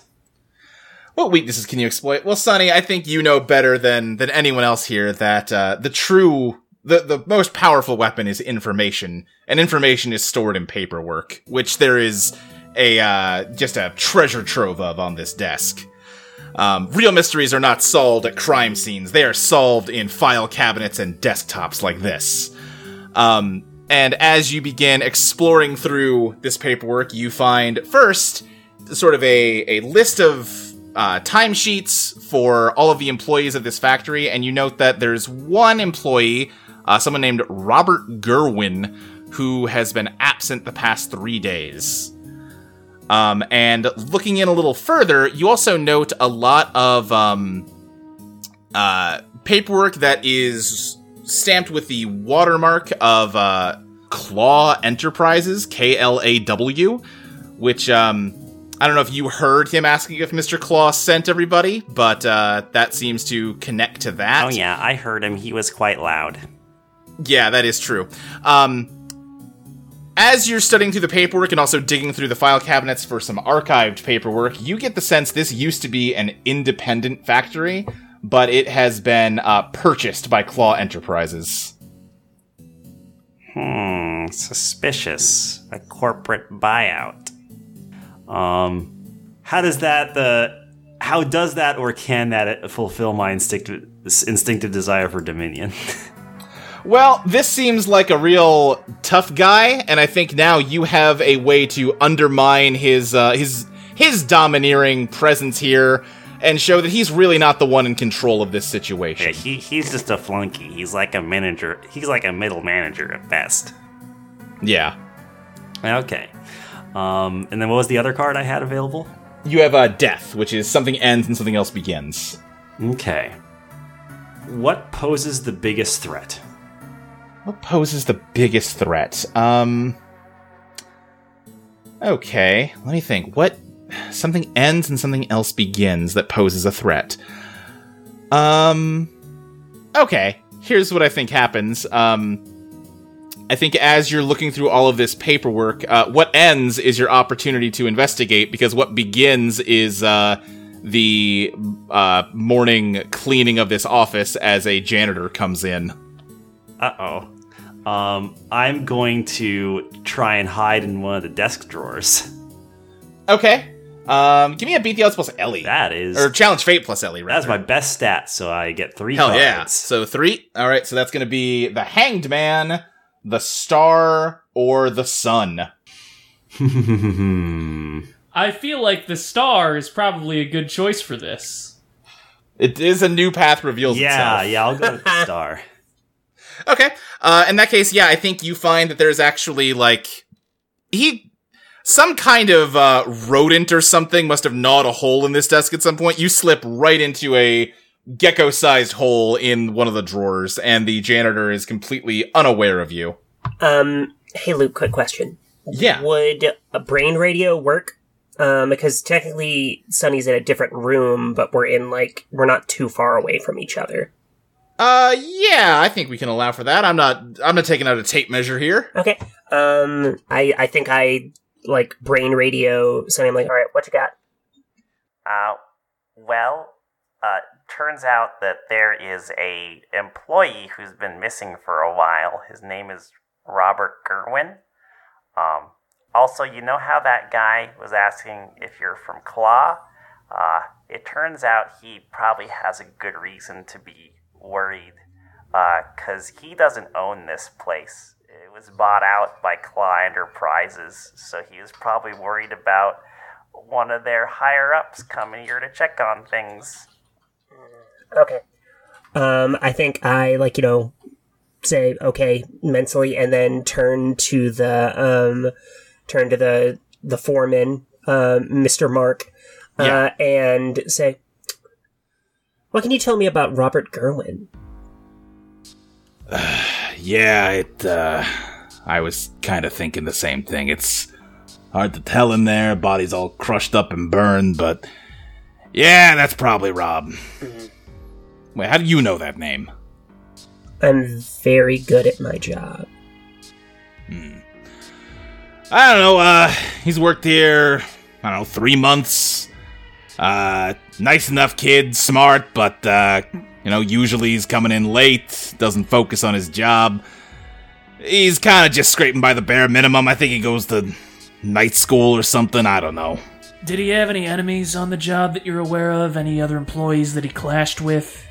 What weaknesses can you exploit? Well, Sonny, I think you know better than than anyone else here that uh, the true the the most powerful weapon is information, and information is stored in paperwork, which there is a uh, just a treasure trove of on this desk. Um, real mysteries are not solved at crime scenes; they are solved in file cabinets and desktops like this. Um, and as you begin exploring through this paperwork, you find first sort of a, a list of uh, timesheets for all of the employees of this factory, and you note that there's one employee, uh, someone named Robert Gerwin, who has been absent the past three days. Um, and looking in a little further, you also note a lot of um, uh, paperwork that is stamped with the watermark of uh, Claw Enterprises, K L A W, which um, I don't know if you heard him asking if Mr. Claw sent everybody, but uh, that seems to connect to that. Oh yeah, I heard him. He was quite loud. Yeah, that is true. Um, as you're studying through the paperwork and also digging through the file cabinets for some archived paperwork, you get the sense this used to be an independent factory, but it has been uh, purchased by Claw Enterprises. Hmm, suspicious. A corporate buyout. Um, how does that the how does that or can that fulfill my instinctive instinctive desire for dominion? Well, this seems like a real tough guy, and I think now you have a way to undermine his uh, his his domineering presence here and show that he's really not the one in control of this situation. yeah, he he's just a flunky. He's like a manager. He's like a middle manager at best. Yeah. Okay. Um, and then what was the other card I had available? You have a uh, death, which is something ends and something else begins. Okay. What poses the biggest threat? What poses the biggest threat? Um. Okay, let me think. What. Something ends and something else begins that poses a threat. Um. Okay. here's what I think happens. Um, I think as you're looking through all of this paperwork, uh, what ends is your opportunity to investigate because what begins is uh, the uh, morning cleaning of this office as a janitor comes in. Uh oh. Um, I'm going to try and hide in one of the desk drawers. Okay. Um, give me a beat the odds plus Ellie. That is or challenge fate plus Ellie. Rather. that's my best stat, so I get three Hell cards. yeah. So three. All right. So that's going to be the Hanged Man, the Star, or the Sun. I feel like the star is probably a good choice for this. It is a new path reveals yeah, itself. yeah, I'll go with the star. Okay. Uh, in that case, yeah, I think you find that there's actually like he some kind of uh, rodent or something must have gnawed a hole in this desk at some point. You slip right into a gecko-sized hole in one of the drawers, and the janitor is completely unaware of you. Um, hey Luke, quick question. Yeah. Would a brain radio work? Um, because technically Sunny's in a different room, but we're in like we're not too far away from each other. Uh, yeah, I think we can allow for that. I'm not. I'm not taking out a tape measure here. Okay. Um, I I think I like brain radio Sunny. I'm like, all right, what you got? Uh, well, uh, turns out that there is a employee who's been missing for a while. His name is Robert Gerwin. Um, also, you know how that guy was asking if you're from Claw? Uh, it turns out he probably has a good reason to be worried, because he doesn't own this place. It was bought out by Claw Enterprises, so he was probably worried about one of their higher ups coming here to check on things. Okay. Um, I think I like you know say okay mentally, and then turn to the um turn to the the foreman, um, Mister Mark, uh, and say, "What can you tell me about Robert Gerwin?" Yeah, it, uh, I was kind of thinking the same thing. It's hard to tell in there, body's all crushed up and burned, but yeah, that's probably Rob. Wait, how do you know that name? I'm very good at my job. Hmm. I don't know, uh, he's worked here, I don't know, three months. Uh, nice enough kid, smart, but, uh, you know, usually he's coming in late, doesn't focus on his job. He's kind of just scraping by the bare minimum. I think he goes to night school or something, I don't know. Did he have any enemies on the job that you're aware of? Any other employees that he clashed with?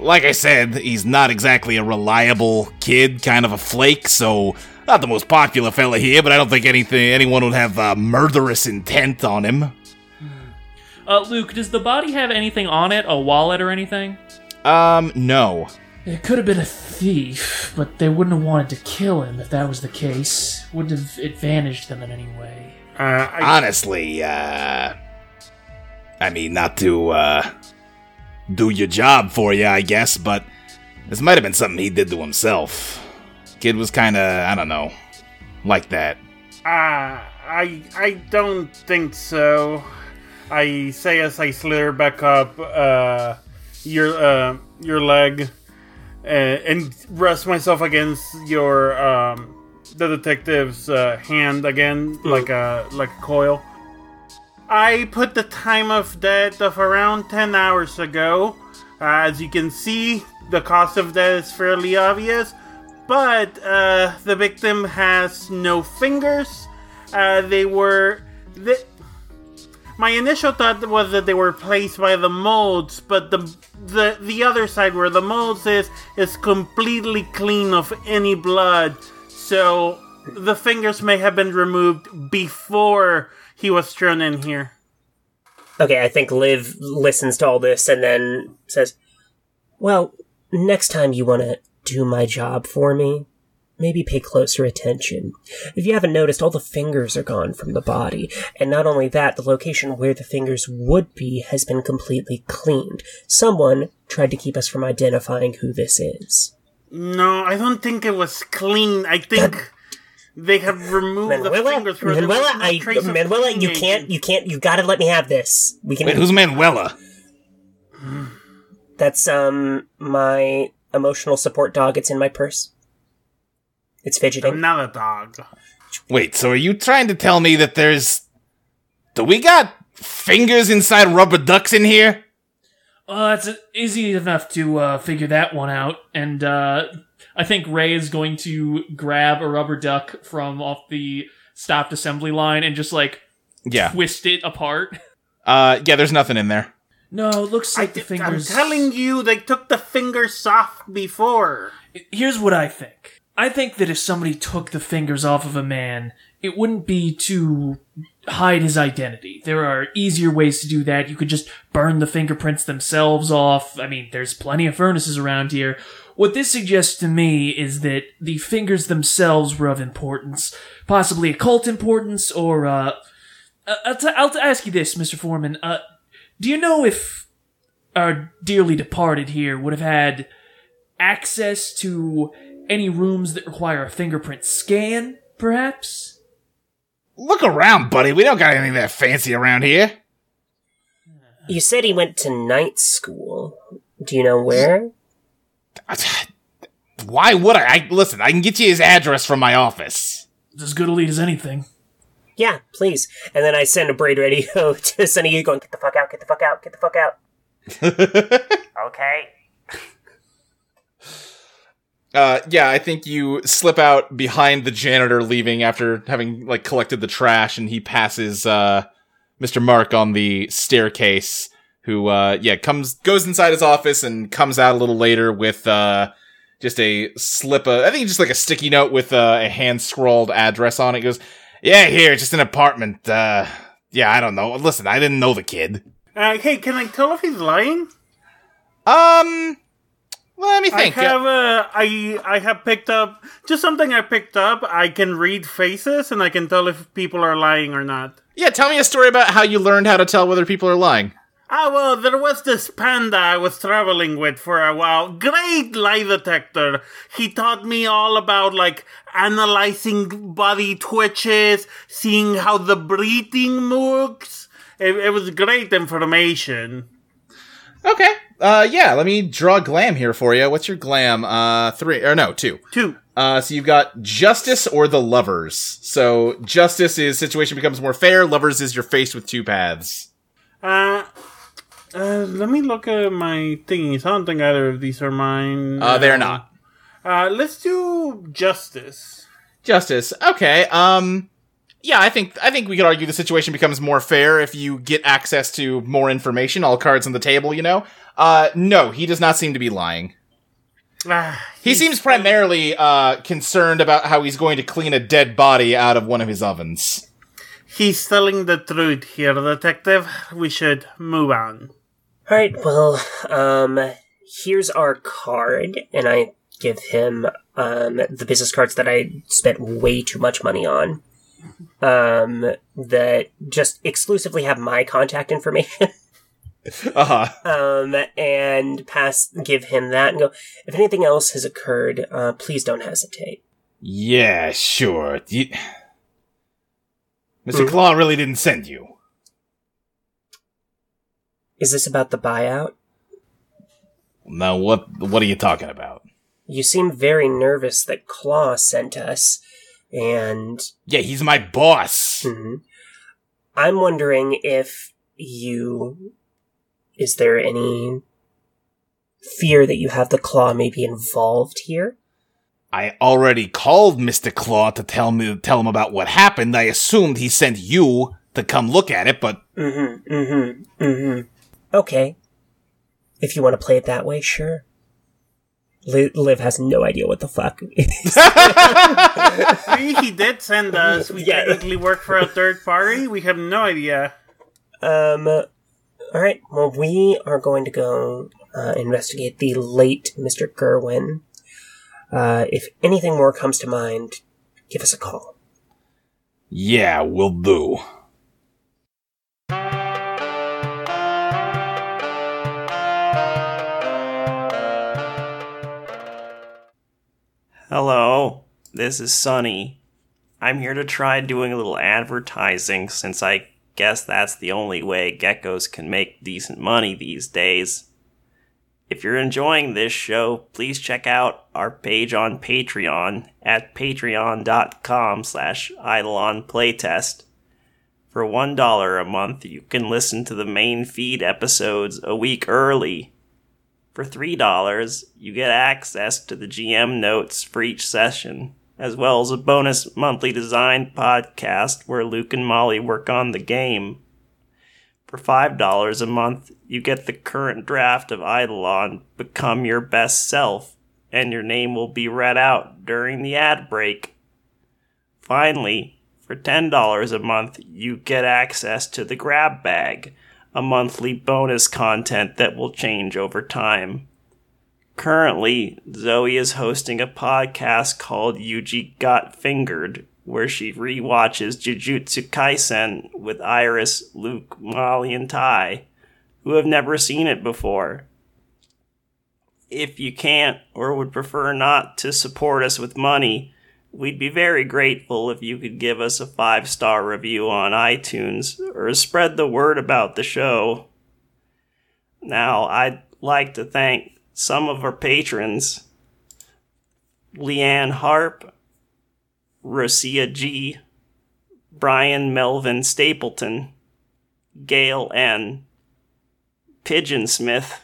Like I said, he's not exactly a reliable kid, kind of a flake, so not the most popular fella here, but I don't think anything anyone would have uh, murderous intent on him. Uh, Luke, does the body have anything on it? A wallet or anything? Um, no. It could have been a thief, but they wouldn't have wanted to kill him if that was the case. Wouldn't have advantaged them in any way. Uh, I, Honestly, uh I mean not to uh do your job for you, I guess, but this might have been something he did to himself. Kid was kind of, I don't know, like that. uh, I, I don't think so. I say as I slither back up uh, your uh, your leg uh, and rest myself against your um, the detective's uh, hand again, like a like a coil. I put the time of death of around ten hours ago. Uh, as you can see, the cause of death is fairly obvious, but uh, the victim has no fingers. Uh, they were. The, my initial thought was that they were placed by the molds, but the the the other side where the molds is is completely clean of any blood. So the fingers may have been removed before he was thrown in here. Okay, I think Liv listens to all this and then says, Well, next time you want to do my job for me, maybe pay closer attention. If you haven't noticed, all the fingers are gone from the body, and not only that, the location where the fingers would be has been completely cleaned. Someone tried to keep us from identifying who this is. No, I don't think it was clean. I think they have removed the Manuela, fingers. where there Manuela, I, Manuela, you can't, you can't, you gotta let me have this. We can. Wait, who's Manuela? That's um my emotional support dog. It's in my purse. It's fidgeting. I'm not a dog. Wait, so are you trying to tell me that there's. Do we got fingers inside rubber ducks in here? Uh, it's easy enough to uh, figure that one out, and uh, I think Ray is going to grab a rubber duck from off the stopped assembly line and just like Yeah. twist it apart. Uh, yeah, there's nothing in there. No, it looks I like the did- I'm telling you, they took the fingers off before. Here's what I think. I think that if somebody took the fingers off of a man, it wouldn't be to hide his identity. There are easier ways to do that. You could just burn the fingerprints themselves off. I mean, there's plenty of furnaces around here. What this suggests to me is that the fingers themselves were of importance, possibly occult importance, or, uh, uh, I'll, t- I'll t- ask you this, Mr. Foreman. Uh, do you know if our dearly departed here would have had access to any rooms that require a fingerprint scan, perhaps? Look around, buddy. We don't got anything that fancy around here. You said he went to night school. Do you know where? Why would I? I? Listen, I can get you his address from my office. It's as good a lead as anything. Yeah, please. And then I send a brain radio to Sunny you going, get the fuck out, get the fuck out, get the fuck out. Okay. Uh, yeah, I think you slip out behind the janitor leaving after having like collected the trash, and he passes uh, Mr. Mark on the staircase. Who, uh, yeah, comes goes inside his office and comes out a little later with uh, just a slip of I think just like a sticky note with uh, a hand scrawled address on it. He goes, yeah, here, just an apartment. Uh, yeah, I don't know. Listen, I didn't know the kid. Uh, hey, can I tell if he's lying? Um, let me think. I have uh, I I have picked up just something I picked up. I can read faces and I can tell if people are lying or not. yeah, tell me a story about how you learned how to tell whether people are lying. Ah, well, there was this panda I was traveling with for a while. Great lie detector. He taught me all about, like, analyzing body twitches, seeing how the breathing moves. It, it was great information. Okay. Uh, yeah. Let me draw glam here for you. What's your glam? Uh, three or no, two. Two. Uh, so you've got justice or the lovers. So justice is situation becomes more fair. Lovers is you're faced with two paths. Uh, uh, let me look at my thingies. I don't think either of these are mine. Uh, they're not Uh, let's do justice. justice. Okay. Um, yeah. I think I think we could argue the situation becomes more fair if you get access to more information. All cards on the table. You know. Uh, no, he does not seem to be lying. Ah, He seems primarily uh concerned about how he's going to clean a dead body out of one of his ovens. He's telling the truth here, detective. We should move on. Alright, well, um, here's our card, and I give him, um, the business cards that I spent way too much money on. Um, that just exclusively have my contact information. Uh huh. um, and pass, give him that and go, if anything else has occurred, uh, please don't hesitate. Yeah, sure. You... Mr. Claw really didn't send you. Is this about the buyout? Now, what what are you talking about? You seem very nervous that Claw sent us, and Yeah, he's my boss. Mhm. I'm wondering if you. Is there any fear that you have the claw may be involved here? I already called Mr. Claw to tell me tell him about what happened. I assumed he sent you to come look at it, but Mm-hmm. Mm-hmm. Mm-hmm. Okay. If you want to play it that way, sure. Liv, Liv has no idea what the fuck. It is. See, he did send us. We Yeah. technically work for a third party. We have no idea. um. All right. Well, we are going to go uh, investigate the late Mr. Gerwin. Uh, if anything more comes to mind, give us a call. yeah, we'll do. Hello, this is Sunny. I'm here to try doing a little advertising since I guess that's the only way geckos can make decent money these days. If you're enjoying this show, please check out our page on Patreon at patreon.com slash Eidolon Playtest. For $1 a month, you can listen to the main feed episodes a week early. For $3, you get access to the GM notes for each session, as well as a bonus monthly design podcast where Luke and Molly work on the game. For $5 a month, you get the current draft of Eidolon Become Your Best Self, and your name will be read out during the ad break. Finally, for $10 a month, you get access to the Grab Bag, a monthly bonus content that will change over time. Currently, Zoe is hosting a podcast called Yuji Got Fingered, where she rewatches Jujutsu Kaisen with Iris, Luke, Molly, and Ty, who have never seen it before. If you can't or would prefer not to support us with money, we'd be very grateful if you could give us a five star review on iTunes or spread the word about the show. Now, I'd like to thank some of our patrons Leanne Harp, Rosia G, Brian Melvin Stapleton, Gail N, Pigeon Smith,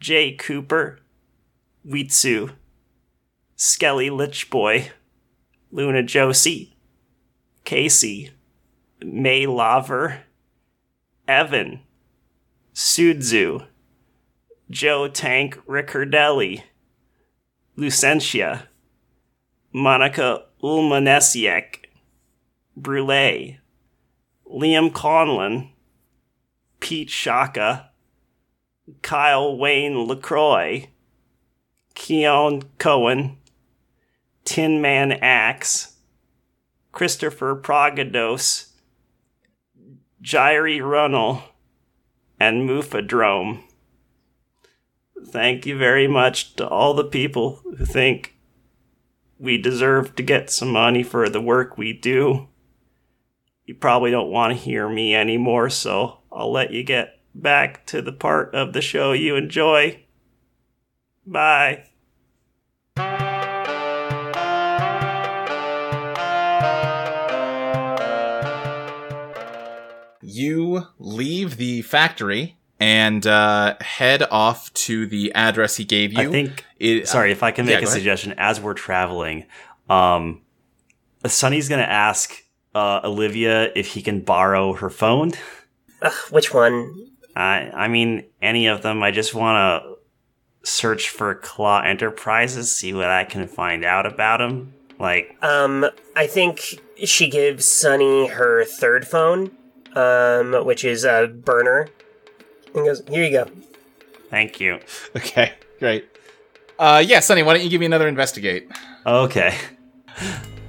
Jay Cooper, Witsu, Skelly Lichboy, Luna Josie, Casey, May Laver, Evan, Sudzu, Joe Tank Riccardelli, Lucentia, Monica Ulmanesiek, Brule, Liam Conlon, Pete Shaka, Kyle Wayne LaCroix, Keon Cohen, Tin Man Axe, Christopher Progados, Jairi Runnell, and Mufadrome. Thank you very much to all the people who think we deserve to get some money for the work we do. You probably don't want to hear me anymore, so I'll let you get back to the part of the show you enjoy. Bye. You leave the factory and uh, head off to the address he gave you. I think. It- sorry, if I can yeah, make a go ahead. suggestion as we're traveling, um, Sonny's gonna ask uh, Olivia if he can borrow her phone. Ugh, which one? I I mean any of them. I just want to search for Claw Enterprises, see what I can find out about them. Like Um, I think she gives Sunny her third phone, um, which is a burner, and goes, "Here you go." thank you. Okay, great. Uh, yeah, Sonny, why don't you give me another investigate? Okay,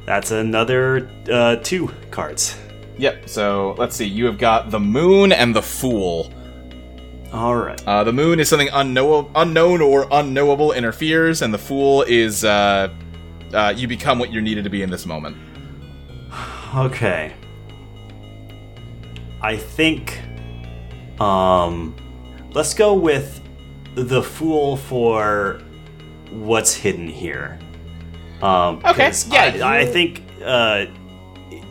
that's another uh, two cards. Yep. So let's see. You have got the moon and the fool. All right. Uh, the moon is something unknow- unknown or unknowable interferes, and the fool is uh, uh, you become what you're needed to be in this moment. Okay. I think um let's go with the fool for what's hidden here. Um Okay, yeah, I, I think uh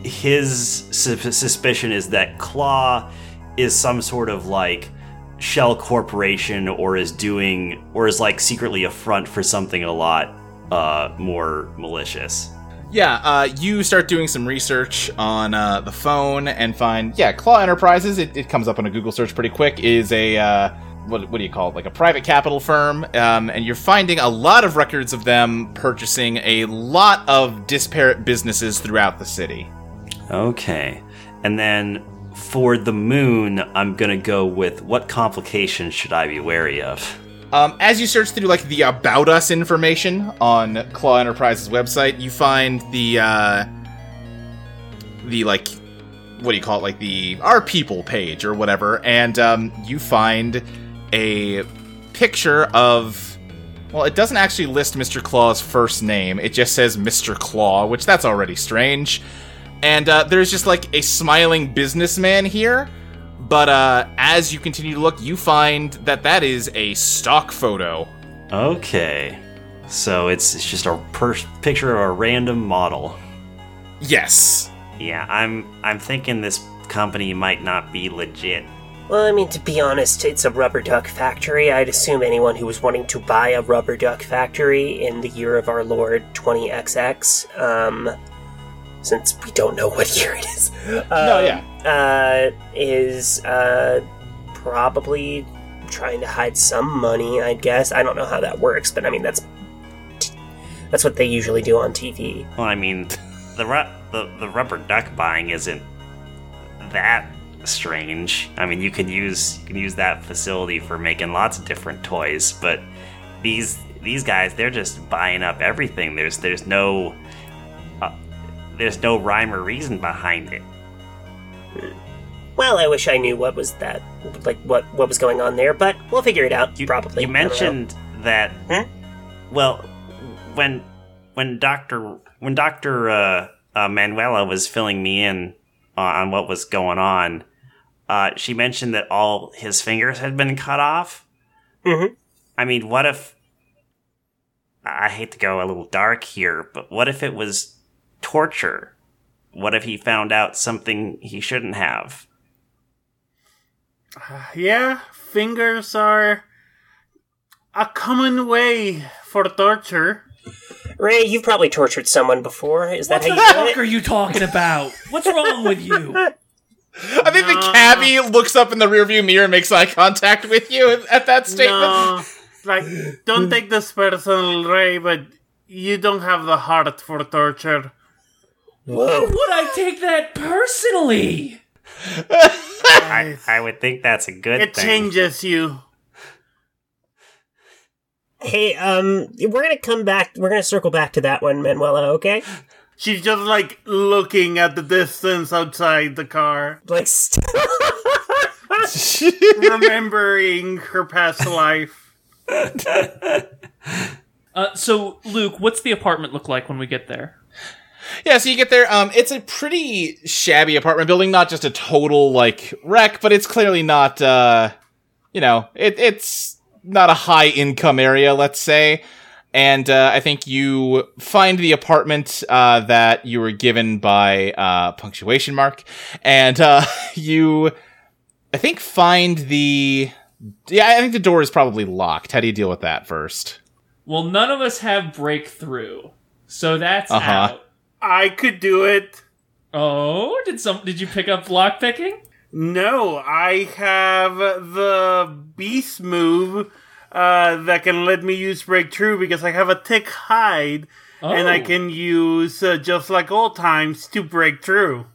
his su- suspicion is that Claw is some sort of like shell corporation or is doing or is like secretly a front for something a lot uh more malicious. Yeah, uh, you start doing some research on uh, the phone and find, yeah, Claw Enterprises, it, it comes up on a Google search pretty quick, is a, uh, what, what do you call it, like a private capital firm, um, and you're finding a lot of records of them purchasing a lot of disparate businesses throughout the city. Okay. And then for the moon, I'm to go with what complications should I be wary of? Um, as you search through like the about us information on Claw Enterprises website, you find the uh, the like what do you call it, like the our people page or whatever, and um, you find a picture of. Well, it doesn't actually list Mr. Claw's first name. It just says Mr. Claw, which that's already strange. And uh, there's just like a smiling businessman here, but uh, as you continue to look, you find that that is a stock photo. Okay. So it's, it's just a per- picture of a random model. Yes. Yeah, I'm I'm thinking this company might not be legit. Well, I mean, to be honest, it's a rubber duck factory. I'd assume anyone who was wanting to buy a rubber duck factory in the year of our Lord 20XX, um, since we don't know what year it is, um, No, yeah. Uh, is uh, probably trying to hide some money. I guess I don't know how that works, but I mean that's that's what they usually do on TV. Well, I mean, the ru- the the rubber duck buying isn't that strange. I mean, you can use you can use that facility for making lots of different toys, but these these guys they're just buying up everything. There's there's no uh, there's no rhyme or reason behind it. Well, I wish I knew what was that, like what what was going on there, but we'll figure it out. You, probably. You I don't know. mentioned that. Huh? Well, when when Doctor when Doctor uh, uh, Manuela was filling me in uh, on what was going on, uh, she mentioned that all his fingers had been cut off. Mhm. I mean, what if? I hate to go a little dark here, but what if it was torture? What if he found out something he shouldn't have? Uh, yeah, fingers are a common way for torture. Ray, you've probably tortured someone before. Is that What the how you do fuck it? are you talking about? What's wrong with you? I think the cabbie looks up in the rearview mirror and makes eye contact with you at that statement. No, like, don't take this personal, Ray, but you don't have the heart for torture. Whoa. Would I take that personally? I, I would think that's a good thing. It thing. changes you. Hey, um, we're gonna come back. We're gonna circle back to that one, Manuela. Okay? She's just like looking at the distance outside the car, Like, st- remembering her past life. Uh, so, Luke, what's the apartment look like when we get there? Yeah, so you get there. Um, it's a pretty shabby apartment building, not just a total like wreck, but it's clearly not. Uh, you know, it, it's not a high income area, let's say. And uh, I think you find the apartment uh, that you were given by uh, punctuation mark, and uh, you, I think, find the. Yeah, I think the door is probably locked. How do you deal with that first? Well, none of us have breakthrough, so that's Uh-huh. out. I could do it. Oh, did some? Did you pick up lock picking? No, I have the beast move uh, that can let me use breakthrough because I have a tick hide, and I Oh. can use uh, just like old times to break through.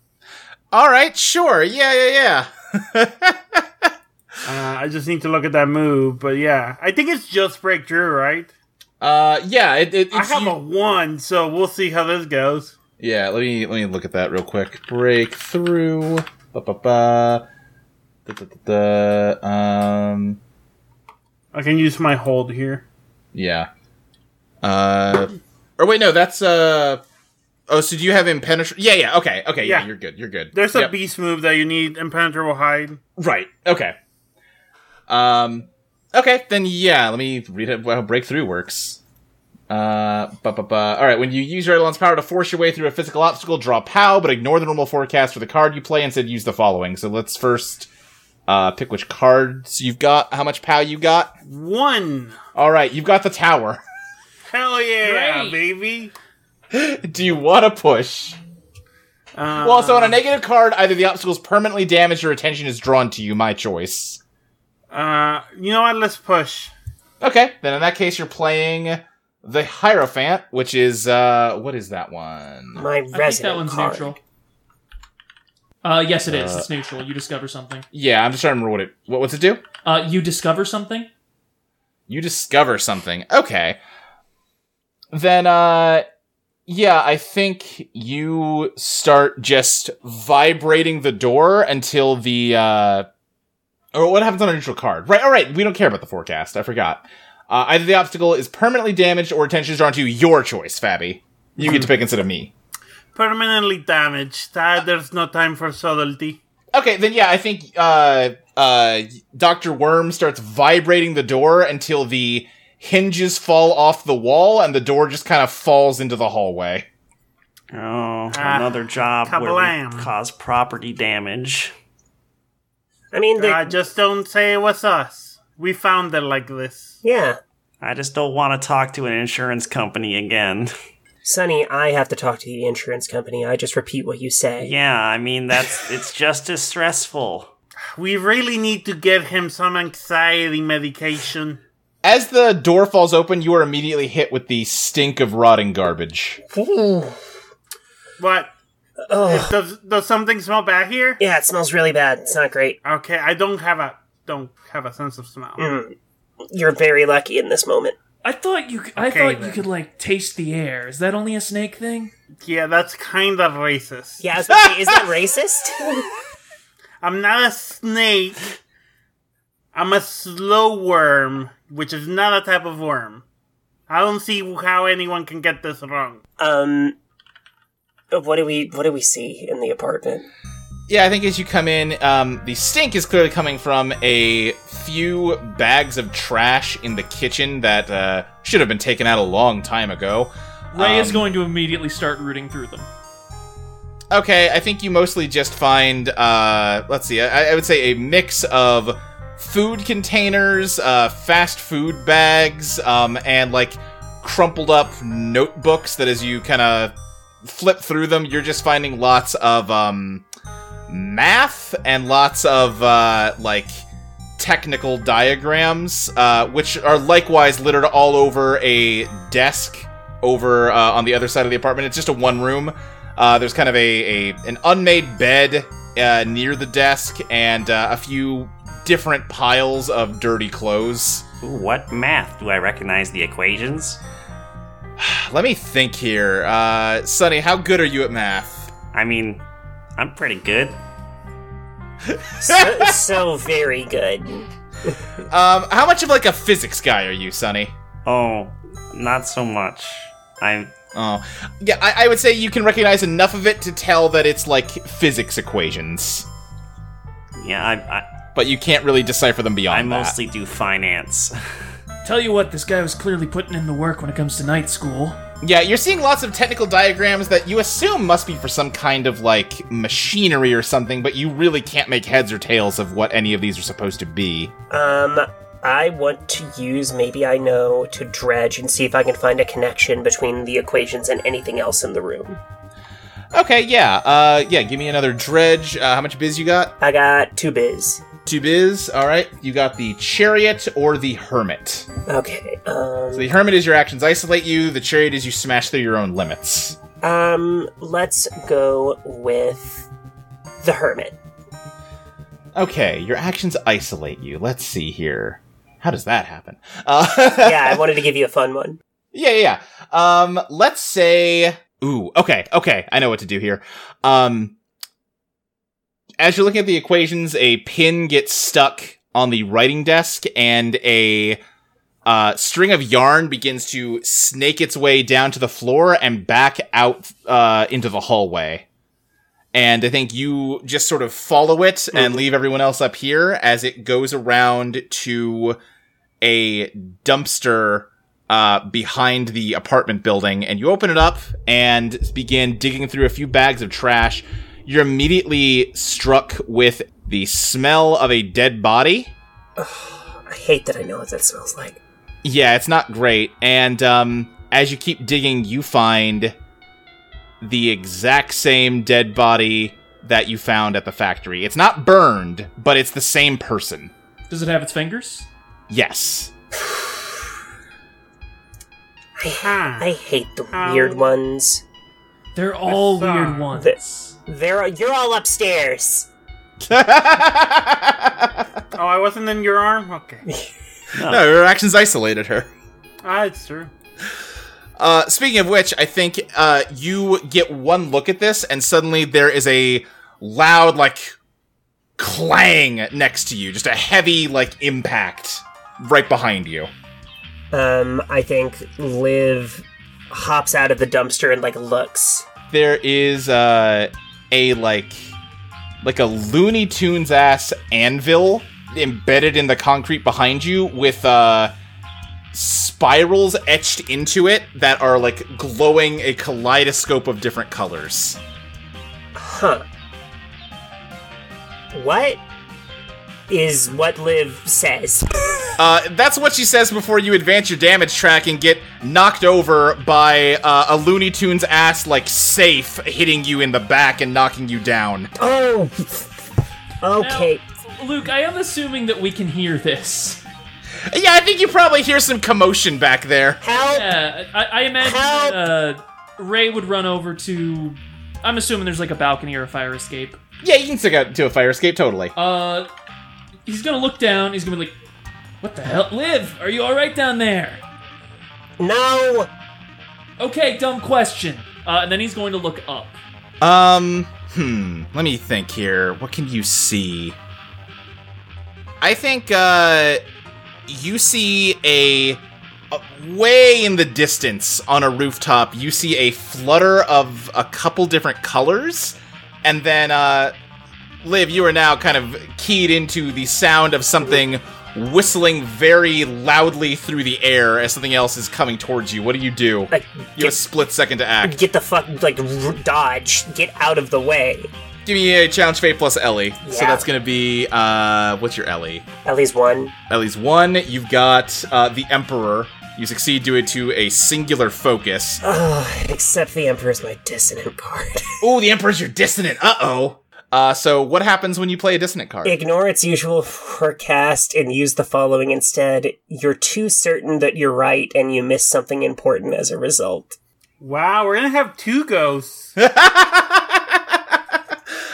All right, sure. Yeah, yeah, yeah. Uh, I just need to look at that move, but yeah, I think it's just breakthrough, right? Uh, yeah. It, it, I it's have you- a one, so we'll see how this goes. Yeah, let me let me look at that real quick. Breakthrough. Ba ba ba. Da, da, da, da. Um. I can use my hold here. Yeah. Uh. Or wait, no, that's uh. Oh, so do you have impenetrable? Yeah, yeah. Okay, okay. Yeah, Yeah. you're good. You're good. There's a beast move that you need impenetrable hide. Right. Okay. Um. Okay, then yeah. Let me read it, how breakthrough works. Uh, ba ba ba. All right. When you use your Eidolon's power to force your way through a physical obstacle, draw POW, but ignore the normal forecast for the card you play. Instead, use the following. So let's first uh pick which cards you've got. How much POW you got? One. All right, you've got the tower. Hell yeah, Great. baby. Do you want to push? Uh, Well, so on a negative card, either the obstacle is permanently damaged or attention is drawn to you. My choice. Uh, you know what? Let's push. Okay, then in that case, you're playing the Hierophant, which is uh, what is that one? my I think that one's card. neutral. Uh, yes, it is. it's neutral. You discover something. Yeah, I'm just trying to remember what it. What, what's it do? Uh, you discover something. You discover something. Okay. Then, uh, yeah, I think you start just vibrating the door until the, uh, or what happens on a neutral card? Right, alright, we don't care about the forecast. I forgot. Uh, either the obstacle is permanently damaged or attention is drawn to. Your choice, Fabby. You get to pick instead of me. Permanently damaged. Uh, there's no time for subtlety. Okay, then yeah, I think uh, uh, Doctor Worm starts vibrating the door until the hinges fall off the wall and the door just kind of falls into the hallway. Oh, Ah, another job where we kablam. cause property damage. I mean, they, Uh, just don't say it was us. We found it like this. yeah. I just don't want to talk to an insurance company again. Sonny, I have to talk to the insurance company. I just repeat what you say. yeah, I mean that's it's just as stressful. We really need to get him some anxiety medication. As the door falls open, you are immediately hit with the stink of rotting garbage. What? Oh, Does does something smell bad here? yeah, it smells really bad. It's not great. Okay, I don't have a don't have a sense of smell. Mm. You're very lucky in this moment. I thought you. c- I Okay, thought you then. could like taste the air. Is that only a snake thing? Yeah, that's kind of racist. Yeah, I was gonna say, is that racist? I'm not a snake. I'm a slow worm, which is not a type of worm. I don't see how anyone can get this wrong. um, what do we what do we see in the apartment? Yeah, I think as you come in, um, the stink is clearly coming from a few bags of trash in the kitchen that uh, should have been taken out a long time ago. Ray is Um, going to immediately start rooting through them. Okay, I think you mostly just find, uh, let's see, I, I would say a mix of food containers, uh, fast food bags, um, and like crumpled up notebooks that as you kind of flip through them, you're just finding lots of, um, math and lots of, uh, like, technical diagrams, uh, which are likewise littered all over a desk over uh, on the other side of the apartment. It's just a one room. Uh, there's kind of a, a an unmade bed uh, near the desk and uh, a few different piles of dirty clothes. What math? Do I recognize the equations? Let me think here. Uh, Sonny, how good are you at math? I mean, I'm pretty good. So, so very good. Um, how much of like a physics guy are you, Sonny? Oh, not so much. I'm Oh, yeah, I, I would say you can recognize enough of it to tell that it's like physics equations, yeah, I I, but you can't really decipher them beyond I that. mostly do finance. Tell you what, this guy was clearly putting in the work when it comes to night school. Yeah, you're seeing lots of technical diagrams that you assume must be for some kind of like machinery or something, but you really can't make heads or tails of what any of these are supposed to be. Um, I want to use maybe I know to dredge and see if I can find a connection between the equations and anything else in the room. Okay, yeah, uh, yeah. Give me another dredge. Uh, how much biz you got? I got two biz. Two biz. All right, you got the chariot or the hermit. Okay. Um, So the hermit is your actions isolate you. The chariot is you smash through your own limits. um, let's go with the hermit. Okay, your actions isolate you. Let's see here. How does that happen? Uh, Yeah, I wanted to give you a fun one. Yeah, yeah. yeah. Um, let's say. Ooh, okay, okay. I know what to do here. Um, as you're looking at the equations, a pin gets stuck on the writing desk, and a uh, string of yarn begins to snake its way down to the floor and back out uh, into the hallway. And I think you just sort of follow it and leave everyone else up here as it goes around to a dumpster uh, behind the apartment building, and you open it up and begin digging through a few bags of trash. You're immediately struck with the smell of a dead body. I hate that I know what that smells like. Yeah, it's not great. And um, as you keep digging, you find the exact same dead body that you found at the factory. It's not burned, but it's the same person. Does it have its fingers? Yes. Huh. I hate the How- weird ones. They're all weird ones. The- They're you're all upstairs. Oh, I wasn't in your arm? Okay. No, her actions isolated her. Ah, it's true. Uh, speaking of which, I think uh, you get one look at this, and suddenly there is a loud, like, clang next to you. Just a heavy, like, impact right behind you. Um, I think Liv hops out of the dumpster and like looks. There is uh, a, like, like a Looney Tunes ass anvil embedded in the concrete behind you with uh spirals etched into it that are like glowing a kaleidoscope of different colors. Huh. What is what Liv says? Uh, that's what she says before you advance your damage track and get knocked over by uh, a Looney Tunes ass like safe hitting you in the back and knocking you down. Oh. Okay. Now, Luke, I am assuming that we can hear this. Yeah, I think you probably hear some commotion back there. Help! Yeah, I, I imagine Help! that, uh, Ray would run over to. I'm assuming there's like a balcony or a fire escape. Yeah, you can stick out to a fire escape, totally. Uh, he's gonna look down. He's gonna be like, "What the hell, Liv? Are you all right down there?" No. Okay, dumb question. Uh, and then he's going to look up. Um, hmm, let me think here. What can you see? I think, uh, you see a, a- way in the distance on a rooftop, you see a flutter of a couple different colors, and then, uh, Liv, you are now kind of keyed into the sound of something whistling very loudly through the air as something else is coming towards you. What do you do? Like, You have a split second to act. get the fuck, like, r- dodge. Get out of the way. Give me a challenge fate plus Ellie. Yeah. So that's gonna be uh what's your Ellie? Ellie's one. Ellie's one. You've got uh the Emperor. You succeed due to a singular focus. Ugh, except the Emperor's my dissonant part. Oh, the Emperor's your dissonant. Uh oh. Uh, so what happens when you play a dissonant card? Ignore its usual forecast and use the following instead. You're too certain that you're right and you miss something important as a result. Wow, we're gonna have two ghosts.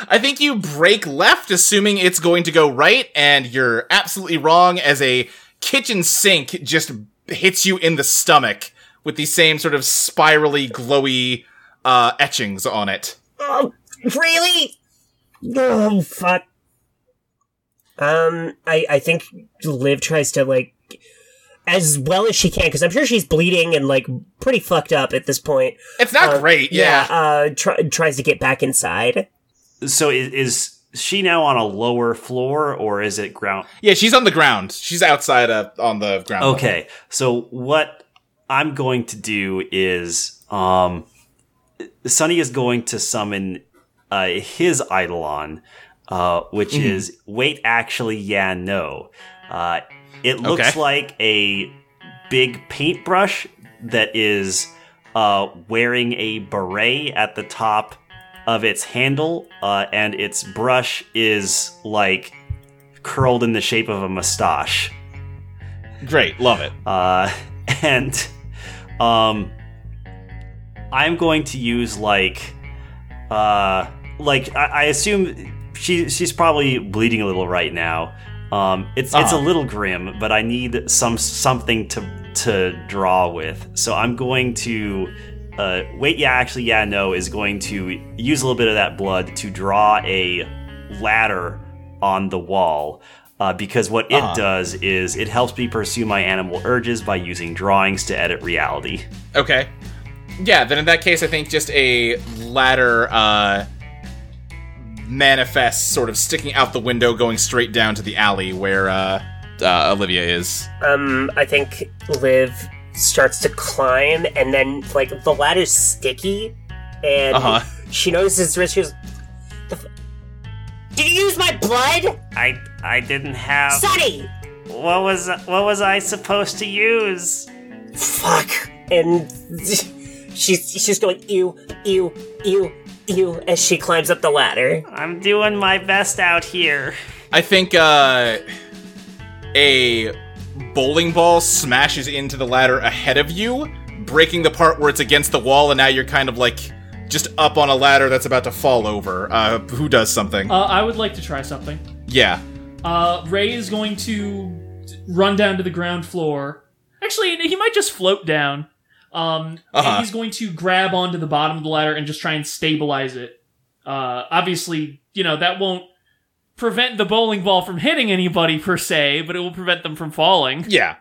I think you break left, assuming it's going to go right, and you're absolutely wrong as a kitchen sink just hits you in the stomach with the same sort of spirally, glowy uh, etchings on it. Oh, really? Oh, fuck. Um, I, I think Liv tries to, like, as well as she can, because I'm sure she's bleeding and, like, pretty fucked up at this point. It's not Uh, great, yeah. uh, try, tries to get back inside. So is, is she now on a lower floor or is it ground? Yeah, she's on the ground. She's outside uh, on the ground. level. Okay, so what I'm going to do is, um, Sonny is going to summon uh, his Eidolon, uh, which is wait, actually, yeah, no. Uh, it looks Okay. like a big paintbrush that is uh, wearing a beret at the top of its handle, uh, and its brush is like curled in the shape of a mustache. Great, love it. Uh, and um, I'm going to use like, uh, like I, I assume she she's probably bleeding a little right now. Um, it's it's a Uh-huh. little grim, but I need some something to to draw with. So I'm going to. Uh, wait, yeah, actually, yeah, no, is going to use a little bit of that blood to draw a ladder on the wall. Uh, because what it Uh-huh. does is it helps me pursue my animal urges by using drawings to edit reality. Okay. Yeah, then in that case, I think just a ladder uh, manifests sort of sticking out the window, going straight down to the alley where uh, uh, Olivia is. Um, I think Liv starts to climb, and then, like, the ladder's sticky, and Uh-huh. she notices his wrist. She goes, "The f- Did you use my blood? I I didn't have. Sonny! What was what was I supposed to use? Fuck. And she's, she's going, ew, ew, ew, ew, as she climbs up the ladder. I'm doing my best out here. I think uh, a bowling ball smashes into the ladder ahead of you, breaking the part where it's against the wall, and now you're kind of like just up on a ladder that's about to fall over. Uh, who does something? Uh, I would like to try something. yeah. Uh, Ray is going to run down to the ground floor. Actually, he might just float down. Um, Uh-huh. and he's going to grab onto the bottom of the ladder and just try and stabilize it. Uh, obviously, you know, that won't prevent the bowling ball from hitting anybody per se, but it will prevent them from falling. Yeah.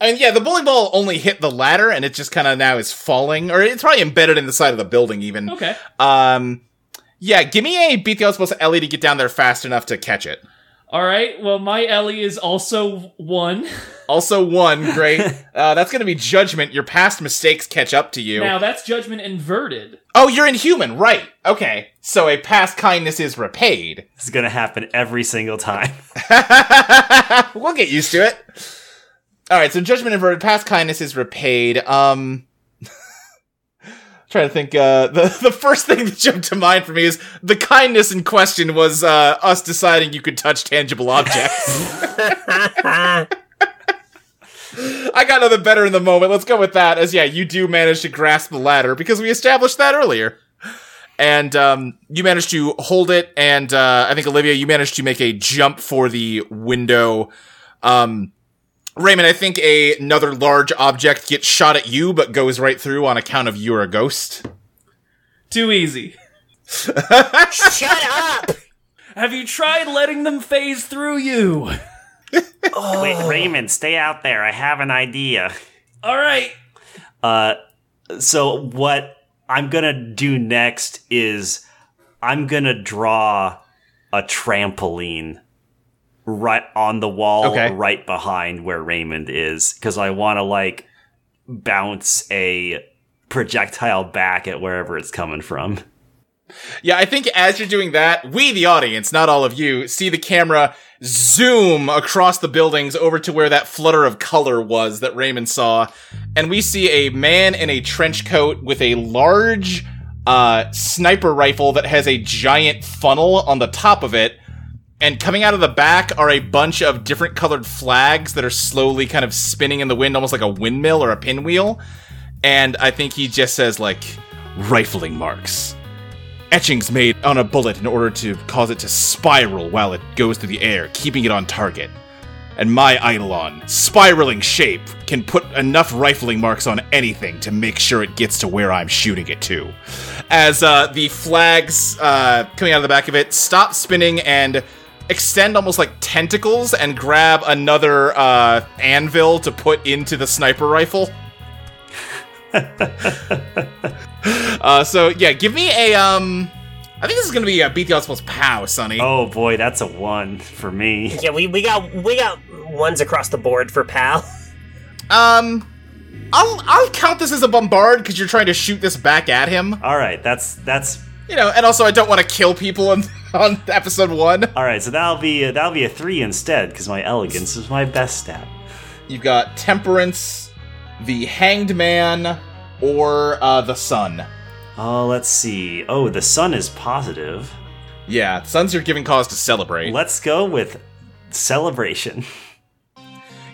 I mean, yeah, the bowling ball only hit the ladder, and it just kind of now is falling, or it's probably embedded in the side of the building, even. Okay. Um, Yeah, give me a beat the Elspeth Ellie to get down there fast enough to catch it. All right. Well, my Ellie is also one. Also one, great. uh, that's gonna be judgment. Your past mistakes catch up to you. Now that's judgment inverted. oh, you're inhuman, right? Okay, so a past kindness is repaid. This is gonna happen every single time. we'll get used to it. All right, so judgment inverted, past kindness is repaid. Um, trying to think. Uh, the the first thing that jumped to mind for me is the kindness in question was uh, us deciding you could touch tangible objects. I got nothing better in the moment. Let's go with that. As yeah, you do manage to grasp the ladder because we established that earlier. And um, you managed to hold it, and uh, I think Olivia, you managed to make a jump for the window. Um, Raymond, I think a, another large object gets shot at you, but goes right through on account of you're a ghost. Too easy. Shut up! Have you tried letting them phase through you? oh. Wait, Raymond, stay out there. I have an idea. All right. Uh, so what I'm gonna do next is I'm gonna draw a trampoline right on the wall, Okay. right behind where Raymond is, because I want to like bounce a projectile back at wherever it's coming from. Yeah, I think as you're doing that, we, the audience, not all of you, see the camera zoom across the buildings over to where that flutter of color was that Raymond saw. And we see a man in a trench coat with a large uh, sniper rifle that has a giant funnel on the top of it. And coming out of the back are a bunch of different colored flags that are slowly kind of spinning in the wind, almost like a windmill or a pinwheel. And I think he just says, like, rifling marks etchings made on a bullet in order to cause it to spiral while it goes through the air, keeping it on target. And my Eidolon, spiraling shape, can put enough rifling marks on anything to make sure it gets to where I'm shooting it to. As uh, the flags uh, coming out of the back of it stop spinning and extend almost like tentacles and grab another uh, anvil to put into the sniper rifle. uh, so yeah, give me a um. I think this is gonna be a beat the Osmo's pow, Sonny. Oh boy, that's a one for me. Yeah, we, we got we got ones across the board for pal. Um, I'll I'll count this as a bombard because you're trying to shoot this back at him. All right, that's that's You know, and also I don't want to kill people on on episode one. all right. So that'll be a, that'll be a three instead because my elegance is my best stat. You've got temperance, the hanged man, or uh, the sun. Oh, let's see. Oh, the sun is positive. Yeah, sun's your giving cause to celebrate. Let's go with celebration.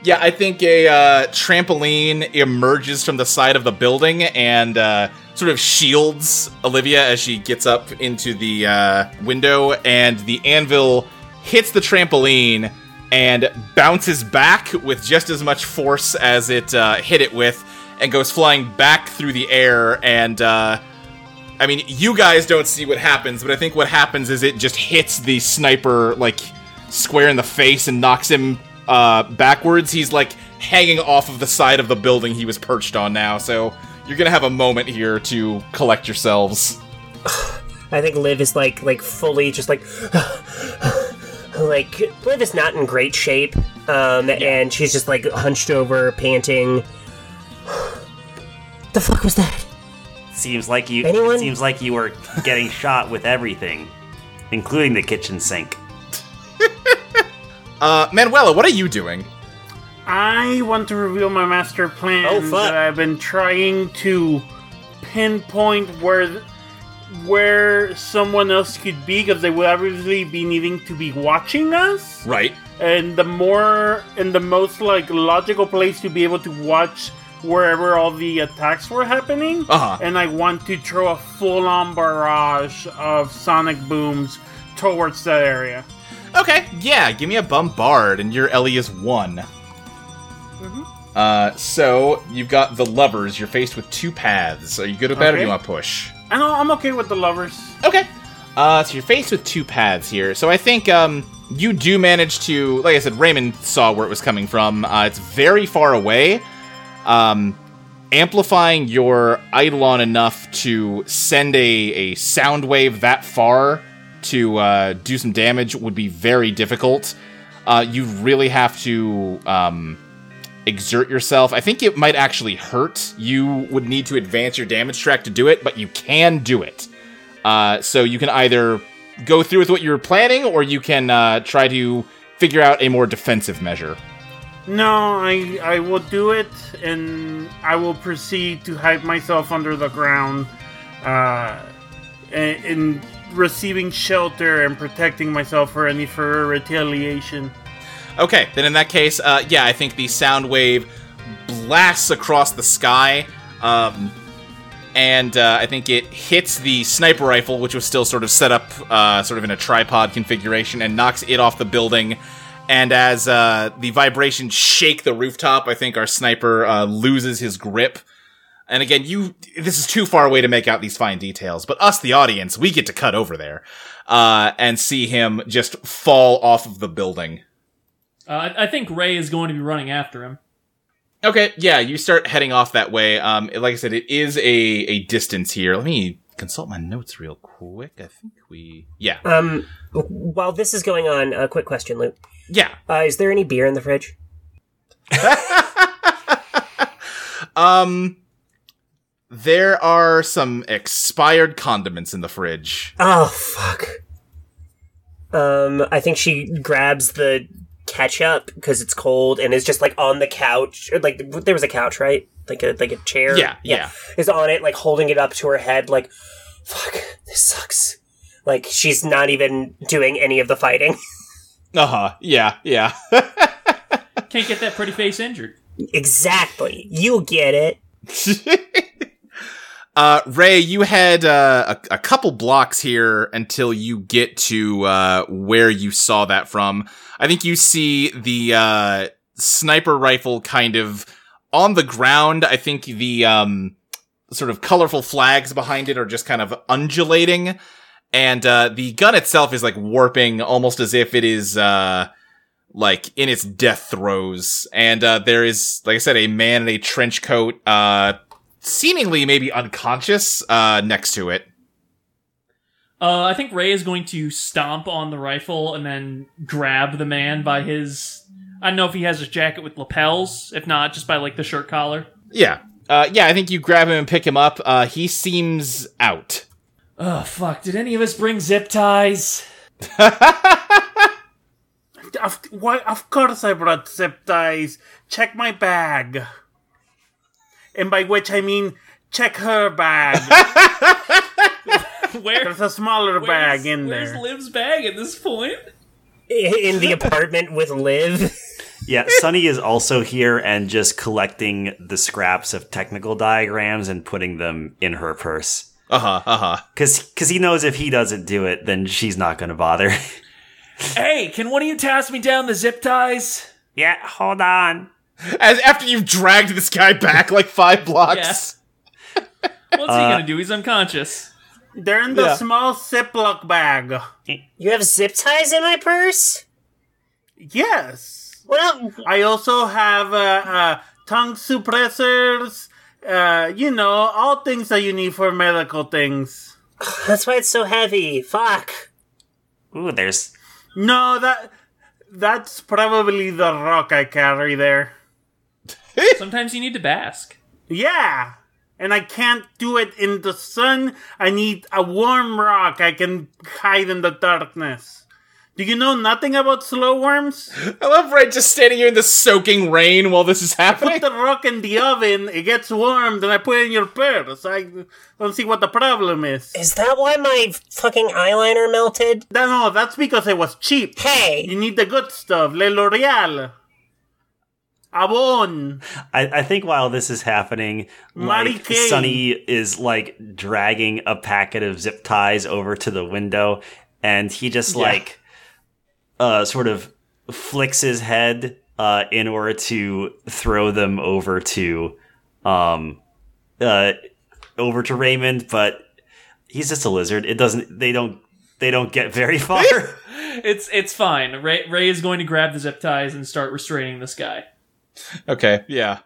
Yeah, I think a uh, trampoline emerges from the side of the building and uh, sort of shields Olivia as she gets up into the uh, window, and the anvil hits the trampoline and bounces back with just as much force as it uh, hit it with, and goes flying back through the air. And uh, I mean, you guys don't see what happens, but I think what happens is it just hits the sniper like square in the face and knocks him uh, backwards. He's like hanging off of the side of the building he was perched on now. So you're gonna have a moment here to collect yourselves. I think Liv is like like fully just like like Liv is not in great shape, um, and she's just like hunched over, panting. the fuck was that? Seems like you. Anyone? Seems like you were getting shot with everything, including the kitchen sink. Uh, Manuela, what are you doing? I want to reveal my master plan Oh, fuck. that I've been trying to pinpoint where where someone else could be because they would obviously be needing to be watching us. Right. And the more and the most like logical place to be able to watch wherever all the attacks were happening. Uh-huh. And I want to throw a full-on barrage of sonic booms towards that area. Okay, yeah, give me a bombard, and your Ellie is one. Uh, so you've got the lovers. You're faced with two paths. Are you good or bad, or do you want to push? I know I'm okay with the lovers. Okay. Uh, so you're faced with two paths here. So I think um, you do manage to, like I said, Raymond saw where it was coming from. Uh, it's very far away. Um, amplifying your eidolon enough to send a, a sound wave that far to uh, do some damage would be very difficult. Uh, you really have to um, exert yourself. I think it might actually hurt. You would need to advance your damage track to do it, but you can do it. Uh, so you can either go through with what you were planning, or you can uh, try to figure out a more defensive measure. No, I I will do it, and I will proceed to hide myself under the ground, uh, in receiving shelter and protecting myself for any further retaliation. Okay, then in that case, uh, yeah, I think the sound wave blasts across the sky, um, and uh, I think it hits the sniper rifle, which was still sort of set up, uh, sort of in a tripod configuration, and knocks it off the building. And as uh, the vibrations shake the rooftop, I think our sniper uh, loses his grip. And again, you this is too far away to make out these fine details, but us, the audience, we get to cut over there uh, and see him just fall off of the building. Uh, I I think Ray is going to be running after him. Okay, yeah, you start heading off that way. Um, like I said, it is a a distance here. Let me consult my notes real quick. I think we, yeah, Um, while this is going on, a quick question, Luke. yeah. Uh, is there any beer in the fridge? Um, there are some expired condiments in the fridge. Oh fuck. Um, I think she grabs the ketchup because it's cold and is just like on the couch. Like there was a couch, right? Like a like a chair. Yeah, yeah. Is on it, like holding it up to her head, like, fuck, this sucks. Like she's not even doing any of the fighting. Uh huh. Yeah, yeah. Can't get that pretty face injured. exactly. You get it. Uh, Ray, you had uh, a, a couple blocks here until you get to uh, where you saw that from. I think you see the uh, sniper rifle kind of on the ground. I think the um, sort of colorful flags behind it are just kind of undulating, and uh, the gun itself is like warping, almost as if it is uh, like in its death throes. And uh, there is, like I said, a man in a trench coat. Uh, seemingly maybe unconscious uh next to it Uh, I think Ray is going to stomp on the rifle and then grab the man by his. I don't know if he has a jacket with lapels. If not, just by like the shirt collar. yeah uh yeah i think you grab him and pick him up uh he seems out Oh fuck! Did any of us bring zip ties? Of, why, of course I brought zip ties. Check my bag. And by which I mean, check her bag. Where? There's a smaller bag in Where's there. Where's Liv's bag at this point? In the apartment with Liv. Yeah, Sonny is also here and just collecting the scraps of technical diagrams and putting them in her purse. uh-huh uh-huh Cause, cause he knows if he doesn't do it, then she's not gonna bother. Hey, can one of you toss me down the zip ties? Yeah, hold on. as after you've dragged this guy back like five blocks What's he gonna do? He's unconscious. They're in the Yeah. small Ziploc bag. You have zip ties in my purse? Yes. Well, I also have uh, uh, tongue suppressors. Uh, you know, all things that you need for medical things. that's why it's so heavy. Fuck. Ooh, there's No, that that's probably the rock I carry there. Sometimes you need to bask. Yeah. And I can't do it in the sun. I need a warm rock I can hide in the darkness. Do you know nothing about slow worms? i love ray just standing here in the soaking rain while this is happening Put the rock in the oven, it gets warm, then I put it in your purse. I don't see what the problem is. Is that why my fucking eyeliner melted? No, no, that's because it was cheap. Hey! You need the good stuff. Le L'Oreal. Avon. I, I think while this is happening, like Sonny is like dragging a packet of zip ties over to the window, and he just like uh sort of flicks his head uh in order to throw them over to um uh over to Raymond, but he's just a lizard. It doesn't they don't they don't get very far. It's it's fine. Ray, Ray is going to grab the zip ties and start restraining this guy. Okay yeah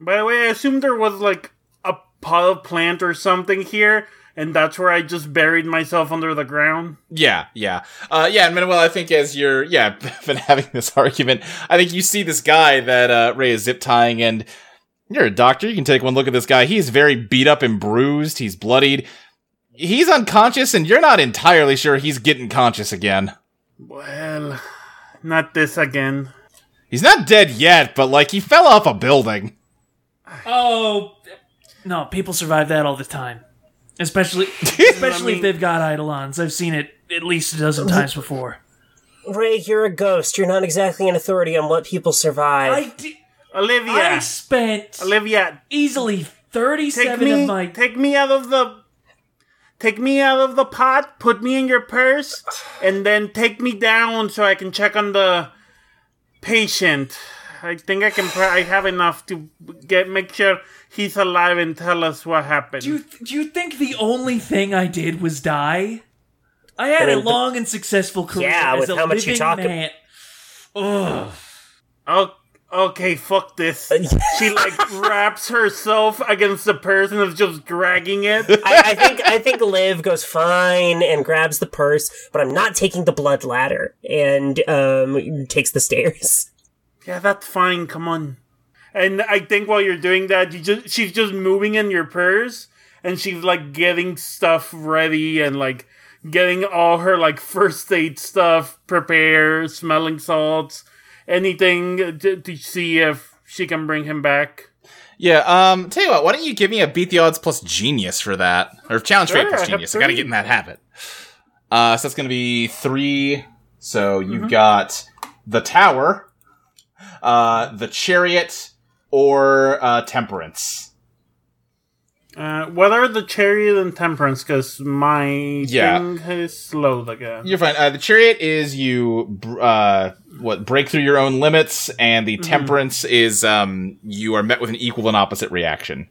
By the way, I assume there was like a pot of plant or something here, and that's where I just buried myself under the ground. Yeah, yeah, uh, yeah. And Manuel, I think as you're, yeah, been having this argument, I think you see this guy that uh, Ray is zip tying, and you're a doctor. You can take one look at this guy. He's very beat up and bruised. He's bloodied. He's unconscious, and you're not entirely sure he's getting conscious again. Well, not this again. He's not dead yet, but like he fell off a building. Oh, no, people survive that all the time. Especially, especially if they've got eidolons. I've seen it at least a dozen times before. Ray, you're a ghost. You're not exactly an authority on what people survive. I, di- Olivia, I spent Olivia, easily take 37 me, of my. take me out of the, take me out of the pot. Put me in your purse, and then take me down so I can check on the patient. I think I can. Pr- I have enough to get make sure he's alive and tell us what happened. Do you, do you think the only thing I did was die? I had I a mean, long and successful career Yeah, as with a how much you living talk- man. Ugh. Oh, okay, fuck this. she like wraps herself against the person that's just dragging it. I, I think I think Liv goes fine and grabs the purse, but I'm not taking the blood ladder and um takes the stairs. yeah, that's fine. Come on. And I think while you're doing that, you just she's just moving in your purse, and she's like getting stuff ready and like getting all her like first aid stuff prepared, smelling salts, anything to, to see if she can bring him back. Yeah, um, tell you what, why don't you give me a beat the odds plus genius for that? Or challenge Sure, plus genius. I gotta get in that habit. Uh, so that's gonna be three. So you've Mm-hmm. got the tower, uh, the chariot, or, uh, temperance. Uh, what are the chariot and temperance? Because my Yeah. thing is slowed again. You're fine. Uh, the chariot is you, uh, what, break through your own limits, and Mm-hmm. the temperance is, um, you are met with an equal and opposite reaction.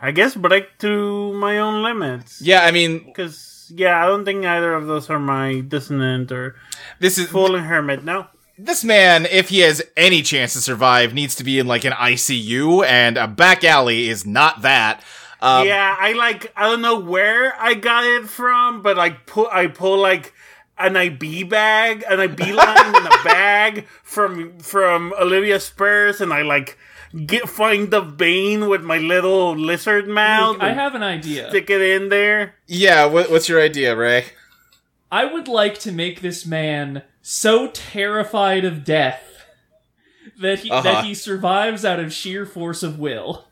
I guess break through my own limits. Yeah, I mean, Because, yeah, I don't think either of those are my dissonant or this is, fallen hermit. No. this man, if he has any chance to survive, needs to be in like an ICU, and a back alley is not that. Um, yeah, I like, I don't know where I got it from, but like pull, I pull like an IV bag, an IV line in a bag from, from Olivia's purse, and I like get, find the vein with my little lizard mouth. I have an idea. Stick it in there. Yeah, what, what's your idea, Ray? I would like to make this man so terrified of death that he Uh-huh. that he survives out of sheer force of will.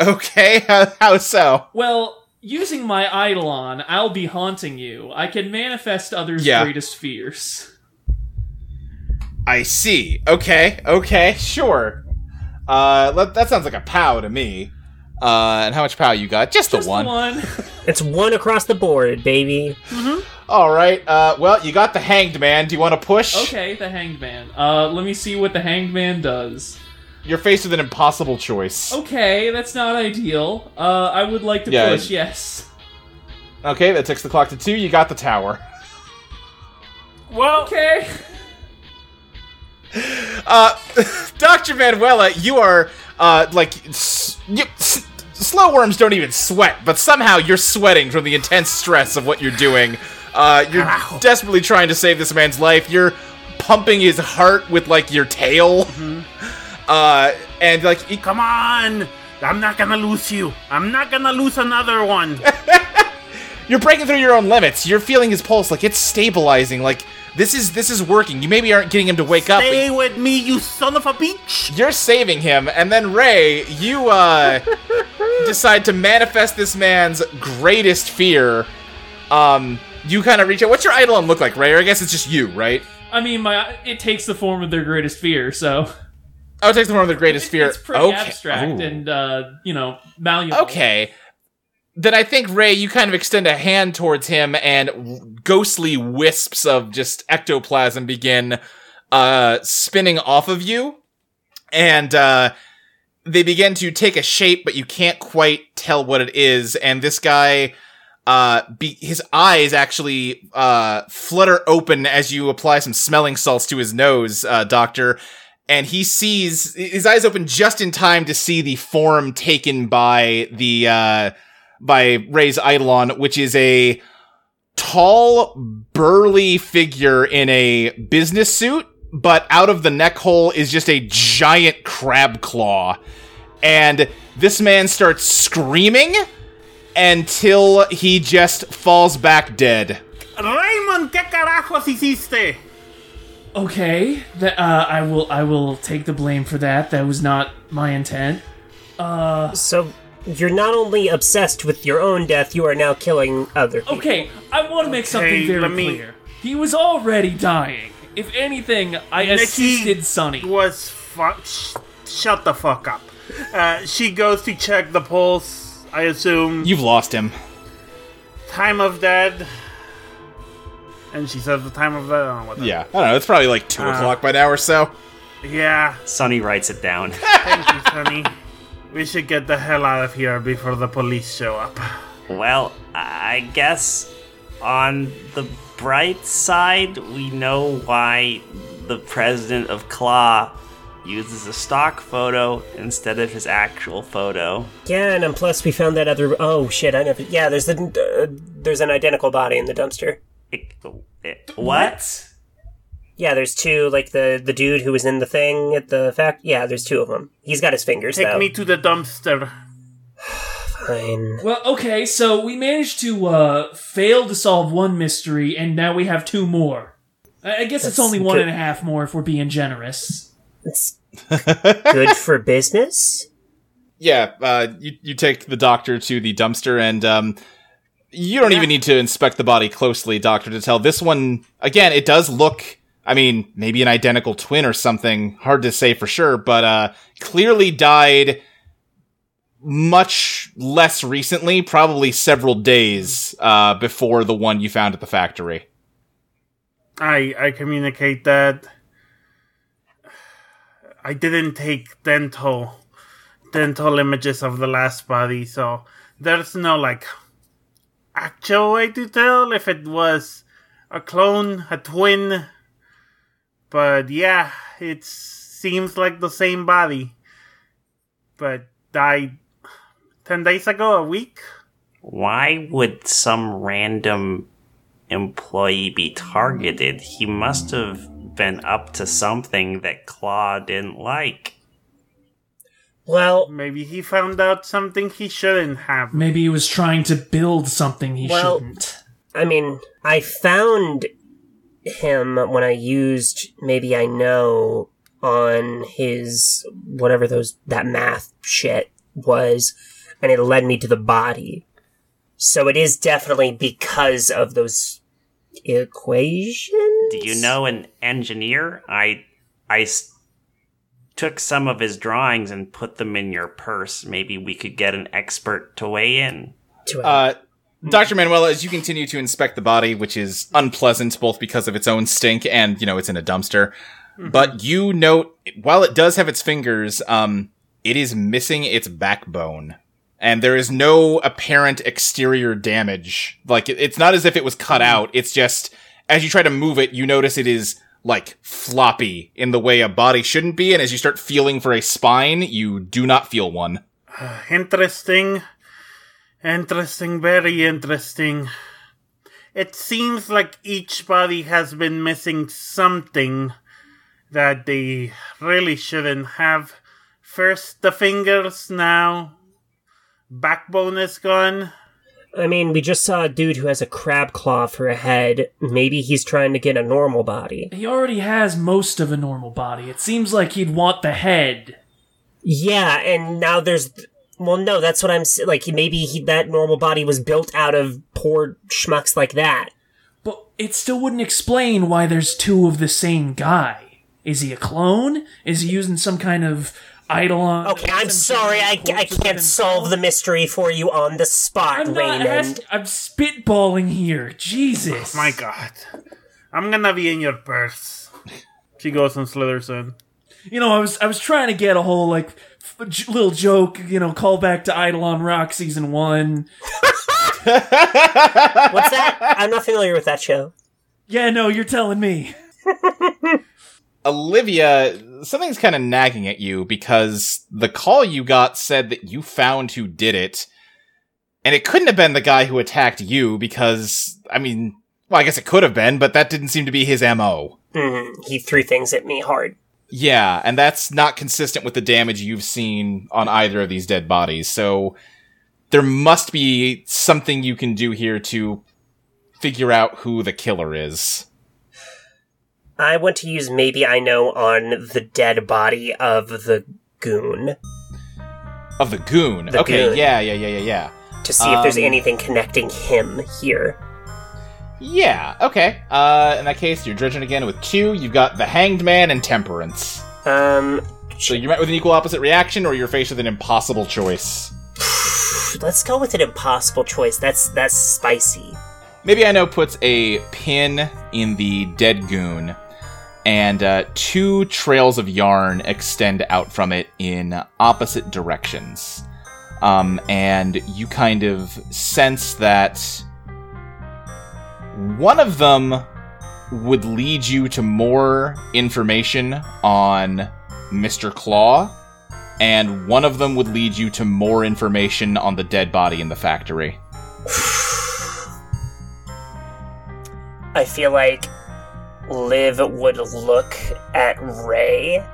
Okay, how, how so? Well, using my Eidolon, I'll be haunting you. I can manifest others' Yeah. greatest fears. I see. Okay, okay, sure. Uh, let, that sounds like a pow to me. Uh, and how much pow you got? Just, Just the one. one. It's one across the board, baby. All right. Uh, well, you got the hanged man. Do you want to push? okay, the Hanged Man. Uh, let me see what the Hanged Man does. You're faced with an impossible choice. Okay, that's not ideal. Uh, I would like to Yeah. push. Yes. Okay, that takes the clock to two. You got the tower. Well, Okay. Uh, Dr. Manuela, you are, uh, like, s- you, s- slow worms don't even sweat, but somehow you're sweating from the intense stress of what you're doing. Uh, you're desperately trying to save this man's life. You're pumping his heart with, like, your tail. Uh, and, like, he- come on. I'm not gonna lose you. I'm not gonna lose another one. you're breaking through your own limits. You're feeling his pulse, like, it's stabilizing. Like, this is, this is working. You maybe aren't getting him to wake up. Stay with me, you son of a bitch. You're saving him, and then Ray, you uh decide to manifest this man's greatest fear. Um, you kind of reach out. What's your eidolon look like, Ray? Or I guess it's just you, right? I mean, my it takes the form of their greatest fear, so Oh, it takes the form of the greatest fear. it's pretty okay. abstract Ooh. and uh, you know malleable. Okay. Then I think Ray, you kind of extend a hand towards him, and w- ghostly wisps of just ectoplasm begin uh, spinning off of you, and uh, they begin to take a shape, but you can't quite tell what it is. And this guy, uh, be- his eyes actually uh, flutter open as you apply some smelling salts to his nose, uh, Doctor. And he sees his eyes open just in time to see the form taken by the uh by Ray's Eidolon, which is a tall, burly figure in a business suit, but out of the neck hole is just a giant crab claw. And this man starts screaming until he just falls back dead. Raymond, ¿qué carajos hiciste? Okay, that uh, I will I will take the blame for that. That was not my intent. Uh, So you're not only obsessed with your own death, you are now killing other people. Okay, I want to make something very let me- clear. He was already dying. If anything, I assisted Sonny. was fu- sh- shut the fuck up. Uh, she goes to check the pulse. I assume You've lost him. time of dead. And she says the time of dead. I don't know what that- Yeah, I don't know. It's probably like two o'clock by now or so. Yeah. Sonny writes it down. Thank you, Sonny. We should get the hell out of here before the police show up. Well, I guess on the bright side, we know why the president of Claw uses a stock photo instead of his actual photo. Yeah, and plus we found that other. Oh shit! I never. Yeah, there's the uh, there's an identical body in the dumpster. It- it- what? Yeah, there's two. Like the the dude who was in the thing at the fact. Yeah, there's two of them. He's got his fingers Take though. me to the dumpster. Fine. Well, okay, so we managed to uh, fail to solve one mystery, and now we have two more. I, I guess it's only one good. and a half more if we're being generous. It's good for business. Yeah, uh, you you take the doctor to the dumpster, and um, you don't even need to inspect the body closely, doctor, to tell this one. Again, it does look. I mean, maybe an identical twin or something. Hard to say for sure, but uh, clearly died much less recently, probably several days uh, before the one you found at the factory. I I communicate that I didn't take dental dental images of the last body, so there's no like actual way to tell if it was a clone, a twin. But yeah, it seems like the same body. But died ten days ago, a week. Why would some random employee be targeted? He must have been up to something that Claw didn't like. Well, Maybe he found out something he shouldn't have. Maybe he was trying to build something he Well- shouldn't. I mean, I found him when I used maybe I know on his whatever those that math shit was, and it led me to the body. So it is definitely because of those equations. Do you know an engineer? I I s- took some of his drawings and put them in your purse. Maybe we could get an expert to weigh in. Uh, Dr. Manuela, as you continue to inspect the body, which is unpleasant both because of its own stink and, you know, it's in a dumpster, but you note, while it does have its fingers, um, it is missing its backbone. And there is no apparent exterior damage. Like, it- it's not as if it was cut out. It's just, as you try to move it, you notice it is, like, floppy in the way a body shouldn't be. And as you start feeling for a spine, you do not feel one. Interesting. Interesting, very interesting. It seems like each body has been missing something that they really shouldn't have. First the fingers, now backbone is gone. I mean, we just saw a dude who has a crab claw for a head. Maybe he's trying to get a normal body. He already has most of a normal body. It seems like he'd want the head. Yeah, and now there's. Well, no, that's what I'm like. Maybe he, that normal body was built out of poor schmucks like that. But it still wouldn't explain why there's two of the same guy. Is he a clone? Is he using some kind of eidolon? Okay, I'm sorry, I, I can't solve the mystery for you on the spot, I'm not. Raymond. ask- I'm spitballing here. Jesus. Oh my god. I'm gonna be in your purse. She goes and slithers in. You know, I was I was trying to get a whole like f- j- little joke. You know, call back to Eidolon Rock season one. What's that? I'm not familiar with that show. Yeah, no, you're telling me. Olivia, something's kind of nagging at you because the call you got said that you found who did it, and it couldn't have been the guy who attacked you because, I mean, well, I guess it could have been, but that didn't seem to be his MO. Mm, he threw things at me hard. Yeah, and that's not consistent with the damage you've seen on either of these dead bodies. So there must be something you can do here to figure out who the killer is. I want to use maybe I know on the dead body of the goon Of the goon. The okay, goon. yeah, yeah, yeah, yeah, yeah. to see if there's Um, anything connecting him here. Yeah, okay. Uh, in that case, you're dredging again with two. You've got the Hanged Man and Temperance. Um, So you're met with an equal opposite reaction, or you're faced with an impossible choice. let's go with an impossible choice. That's that's spicy. Maybe I know puts a pin in the dead goon, and uh, two trails of yarn extend out from it in opposite directions. Um, and you kind of sense that one of them would lead you to more information on Mr. Claw, and one of them would lead you to more information on the dead body in the factory. I feel like Liv would look at Ray,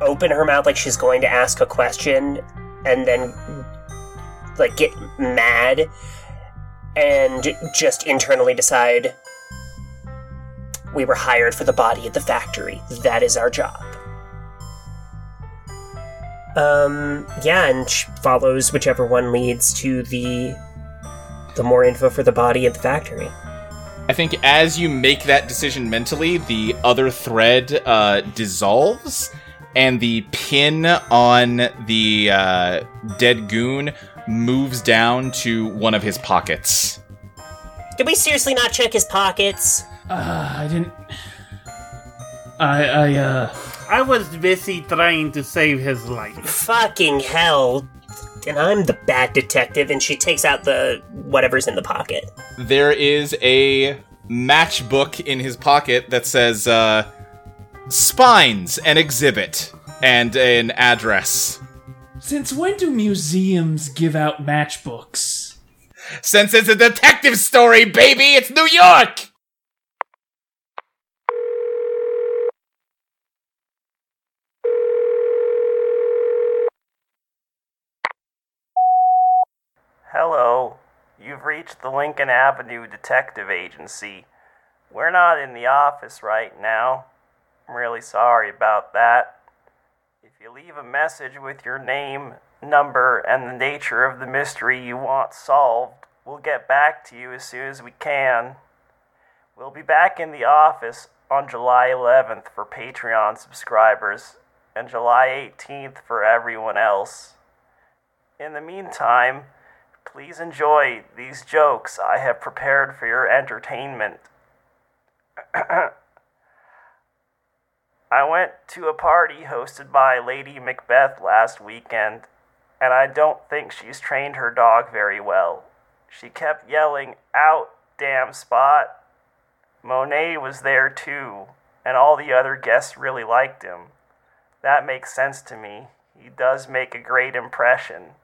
open her mouth like she's going to ask a question, and then like get mad and just internally decide we were hired for the body at the factory. That is our job. Um, yeah, and follows whichever one leads to the the more info for the body at the factory. I think as you make that decision mentally, the other thread uh, dissolves, and the pin on the uh, dead goon moves down to one of his pockets. Did we seriously not check his pockets? Uh, I didn't. I, I, uh. I was busy trying to save his life. Fucking hell. And I'm the bad detective, and she takes out the whatever's in the pocket. There is a matchbook in his pocket that says uh, "Spines and Exhibit" and an address. Since when do museums give out matchbooks? Since it's a detective story, baby, it's New York. Hello, you've reached the Lincoln Avenue Detective Agency. We're not in the office right now. I'm really sorry about that. If you leave a message with your name, number, and the nature of the mystery you want solved, we'll get back to you as soon as we can. We'll be back in the office on July 11th for Patreon subscribers and July 18th for everyone else. In the meantime, Please enjoy these jokes I have prepared for your entertainment. I went to a party hosted by Lady Macbeth last weekend, and I don't think she's trained her dog very well. She kept yelling, Out, damn spot! Monet was there too, and all the other guests really liked him. That makes sense to me. He does make a great impression.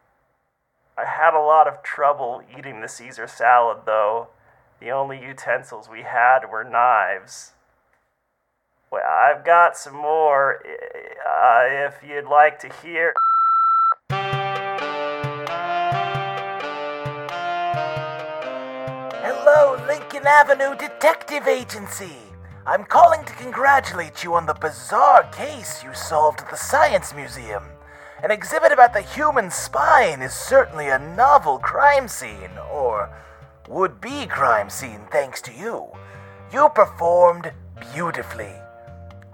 I had a lot of trouble eating the Caesar salad, though. The only utensils we had were knives. Well, I've got some more uh, if you'd like to hear. Hello, Lincoln Avenue Detective Agency. I'm calling to congratulate you on the bizarre case you solved at the Science Museum. An exhibit about the human spine is certainly a novel crime scene, or would be crime scene thanks to you. You performed beautifully.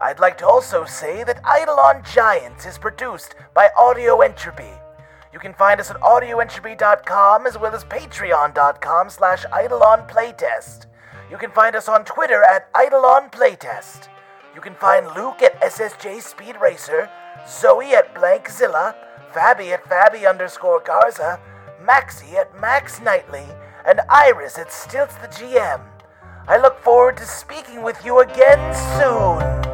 I'd like to also say that Eidolon Giants is produced by Audio Entropy. You can find us at audioentropy.com as well as patreon.com slash Eidolon Playtest. You can find us on Twitter at Eidolon Playtest. You can find Luke at SSJ Speed Racer, Zoe at Blankzilla, Fabi at Fabi underscore Garza, Maxie at Max Knightley, and Iris at Stilts the GM. I look forward to speaking with you again soon.